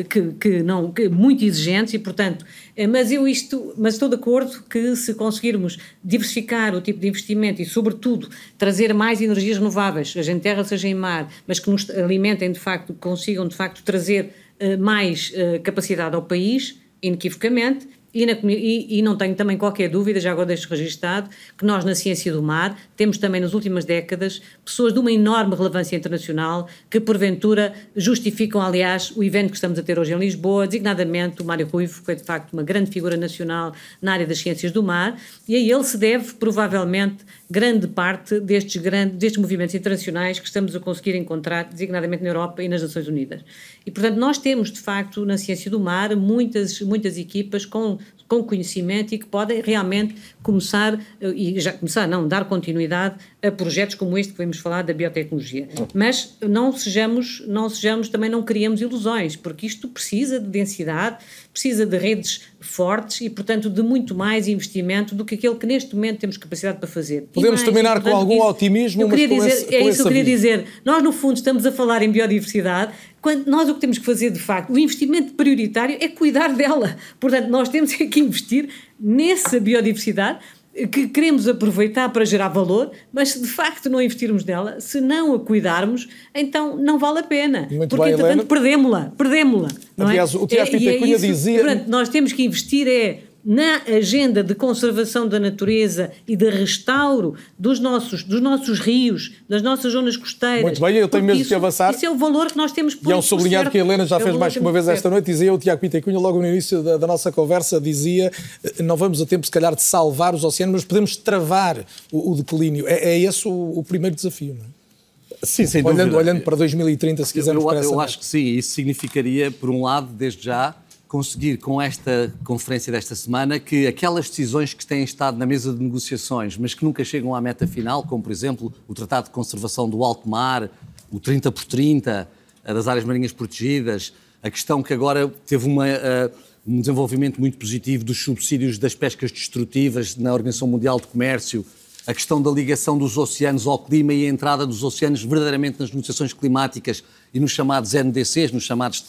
que, que, não, que muito exigentes e, portanto, mas eu isto, mas estou de acordo que se conseguirmos diversificar o tipo de investimento e, sobretudo, trazer mais energias renováveis, seja em terra, seja em mar, mas que nos alimentem de facto, consigam de facto trazer mais capacidade ao país, inequivocamente, e, na, e, e, não tenho também qualquer dúvida, já agora deixo registado, que nós na ciência do mar temos também nas últimas décadas pessoas de uma enorme relevância internacional que porventura justificam, aliás, o evento que estamos a ter hoje em Lisboa, designadamente o Mário Ruivo, que é de facto uma grande figura nacional na área das ciências do mar, e a ele se deve provavelmente grande parte destes, grandes, destes movimentos internacionais que estamos a conseguir encontrar, designadamente na Europa e nas Nações Unidas. E, portanto, nós temos, de facto, na ciência do mar, muitas, muitas equipas com com conhecimento e que podem realmente começar, e já começar, não, dar continuidade a projetos como este que vamos falar da biotecnologia. Mas não sejamos, não sejamos, também não criemos ilusões, porque isto precisa de densidade, precisa de redes fortes e, portanto, de muito mais investimento do que aquele que neste momento temos capacidade para fazer. Podemos mais, terminar com algum otimismo, eu queria mas dizer, esse, É isso que eu queria dizer. Nós, no fundo, estamos a falar em biodiversidade, quando nós o que temos que fazer, de facto, o investimento prioritário é cuidar dela. Portanto, nós temos que investir nessa biodiversidade que queremos aproveitar para gerar valor, mas se de facto não investirmos nela, se não a cuidarmos, então não vale a pena. Muito porque, bem, entretanto, perdemos-la. Perdemos-la. Aliás, é? o Tiago Pita é, Cunha isso, dizia... Portanto, nós temos que investir é na agenda de conservação da natureza e de restauro dos nossos, dos nossos rios, das nossas zonas costeiras. Muito bem, eu tenho mesmo isso, que avançar. Isso é o valor que nós temos por E é um sublinhado que a Helena já é fez mais que uma vez esta noite, dizia o Tiago Pita Cunha logo no início da, da, nossa conversa, dizia eh, não vamos a tempo se calhar de salvar os oceanos, mas podemos travar o, o declínio. É, é esse o, o primeiro desafio, não é? Sim, sem olhando, dúvida. Olhando para 2030, se quisermos Eu, eu, eu essa acho que sim, isso significaria, por um lado, desde já, conseguir com esta conferência desta semana que aquelas decisões que têm estado na mesa de negociações, mas que nunca chegam à meta final, como por exemplo o Tratado de Conservação do Alto Mar, o 30 por 30, das áreas marinhas protegidas, a questão que agora teve uma, uh, um desenvolvimento muito positivo dos subsídios das pescas destrutivas na Organização Mundial de Comércio, a questão da ligação dos oceanos ao clima e a entrada dos oceanos verdadeiramente nas negociações climáticas e nos chamados NDCs, nos chamados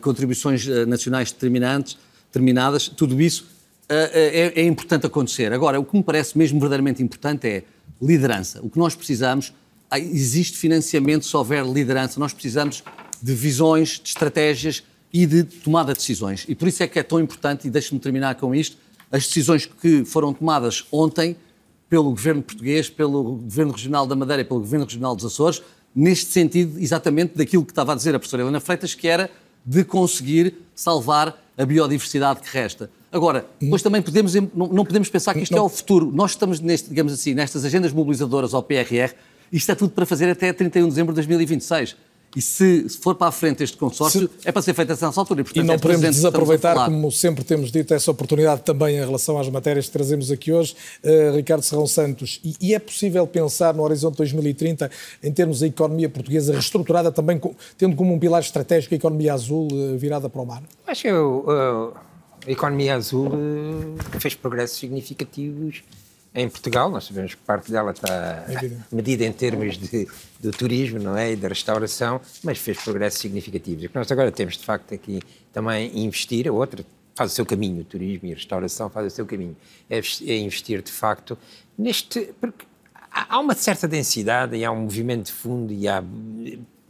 contribuições eh, nacionais determinantes, determinadas, tudo isso eh, eh, é, é, importante acontecer. Agora, o que me parece mesmo verdadeiramente importante é liderança. O que nós precisamos, ah, existe financiamento se houver liderança, nós precisamos de visões, de estratégias e de tomada de decisões. E por isso é que é tão importante, e deixe-me terminar com isto, as decisões que foram tomadas ontem pelo governo português, pelo governo regional da Madeira e pelo governo regional dos Açores, neste sentido exatamente daquilo que estava a dizer a professora Helena Freitas, que era de conseguir salvar a biodiversidade que resta. Agora, depois também podemos, não podemos pensar que isto é o futuro. Nós estamos, neste, digamos assim, nestas agendas mobilizadoras ao PRR, isto é tudo para fazer até 31 de dezembro de 2026. E se for para a frente este consórcio, se... é para ser feito a essa altura. E, portanto, e não é podemos desaproveitar, como sempre temos dito, essa oportunidade também em relação às matérias que trazemos aqui hoje. Uh, Ricardo Serrão Santos, e, e, é possível pensar no horizonte 2030 em termos da economia portuguesa reestruturada também, com, tendo como um pilar estratégico a economia azul uh, virada para o mar? Acho que uh, a economia azul fez progressos significativos em Portugal, nós sabemos que parte dela está medida em termos de, do turismo não é? e da restauração, mas fez progressos significativos. O que nós agora temos, de facto, aqui também investir, a outra faz o seu caminho, o turismo e a restauração faz o seu caminho, é, é investir, de facto, neste... Porque há uma certa densidade e há um movimento de fundo e há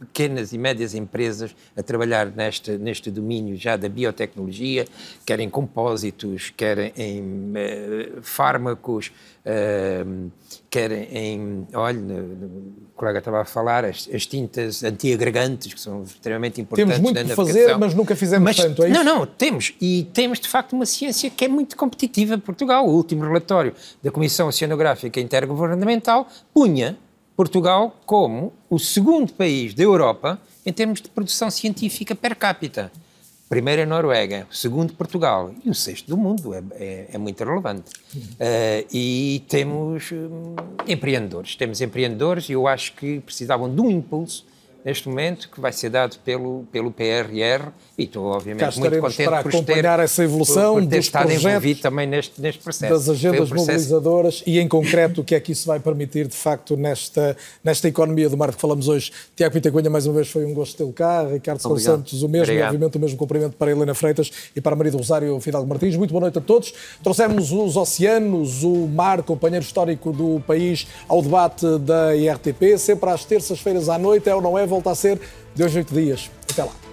pequenas e médias empresas a trabalhar neste, neste domínio já da biotecnologia, quer em compósitos, quer em uh, fármacos, uh, quer em, olha, o colega estava a falar, as, as tintas antiagregantes, que são extremamente importantes Temos muito por fazer, mas nunca fizemos mas, tanto, é isso? Não, não, temos. E temos, de facto, uma ciência que é muito competitiva em Portugal. O último relatório da Comissão Oceanográfica Intergovernamental punha Portugal como o segundo país da Europa em termos de produção científica per capita. Primeiro é Noruega, segundo Portugal e o sexto do mundo, é, é, é muito relevante. Uh, e temos um, empreendedores, temos empreendedores e eu acho que precisavam de um impulso neste momento, que vai ser dado pelo, pelo PRR, e estou obviamente muito contente para por acompanhar ter, essa evolução por ter dos estado envolvido também neste, neste processo. Das agendas um mobilizadoras e, em concreto, o que é que isso vai permitir, de facto, nesta, nesta economia do mar que falamos hoje. Tiago Pitacunha, mais uma vez, foi um gosto tê-lo cá. Ricardo São Santos, o mesmo, Obrigado. obviamente, o mesmo cumprimento para Helena Freitas e para Maria do Rosário Fidalgo Martins. Muito boa noite a todos. Trouxemos os oceanos, o mar, companheiro histórico do país, ao debate da IRTP, sempre às terças-feiras à noite, é ou não é, volta a ser de hoje oito dias. Até lá.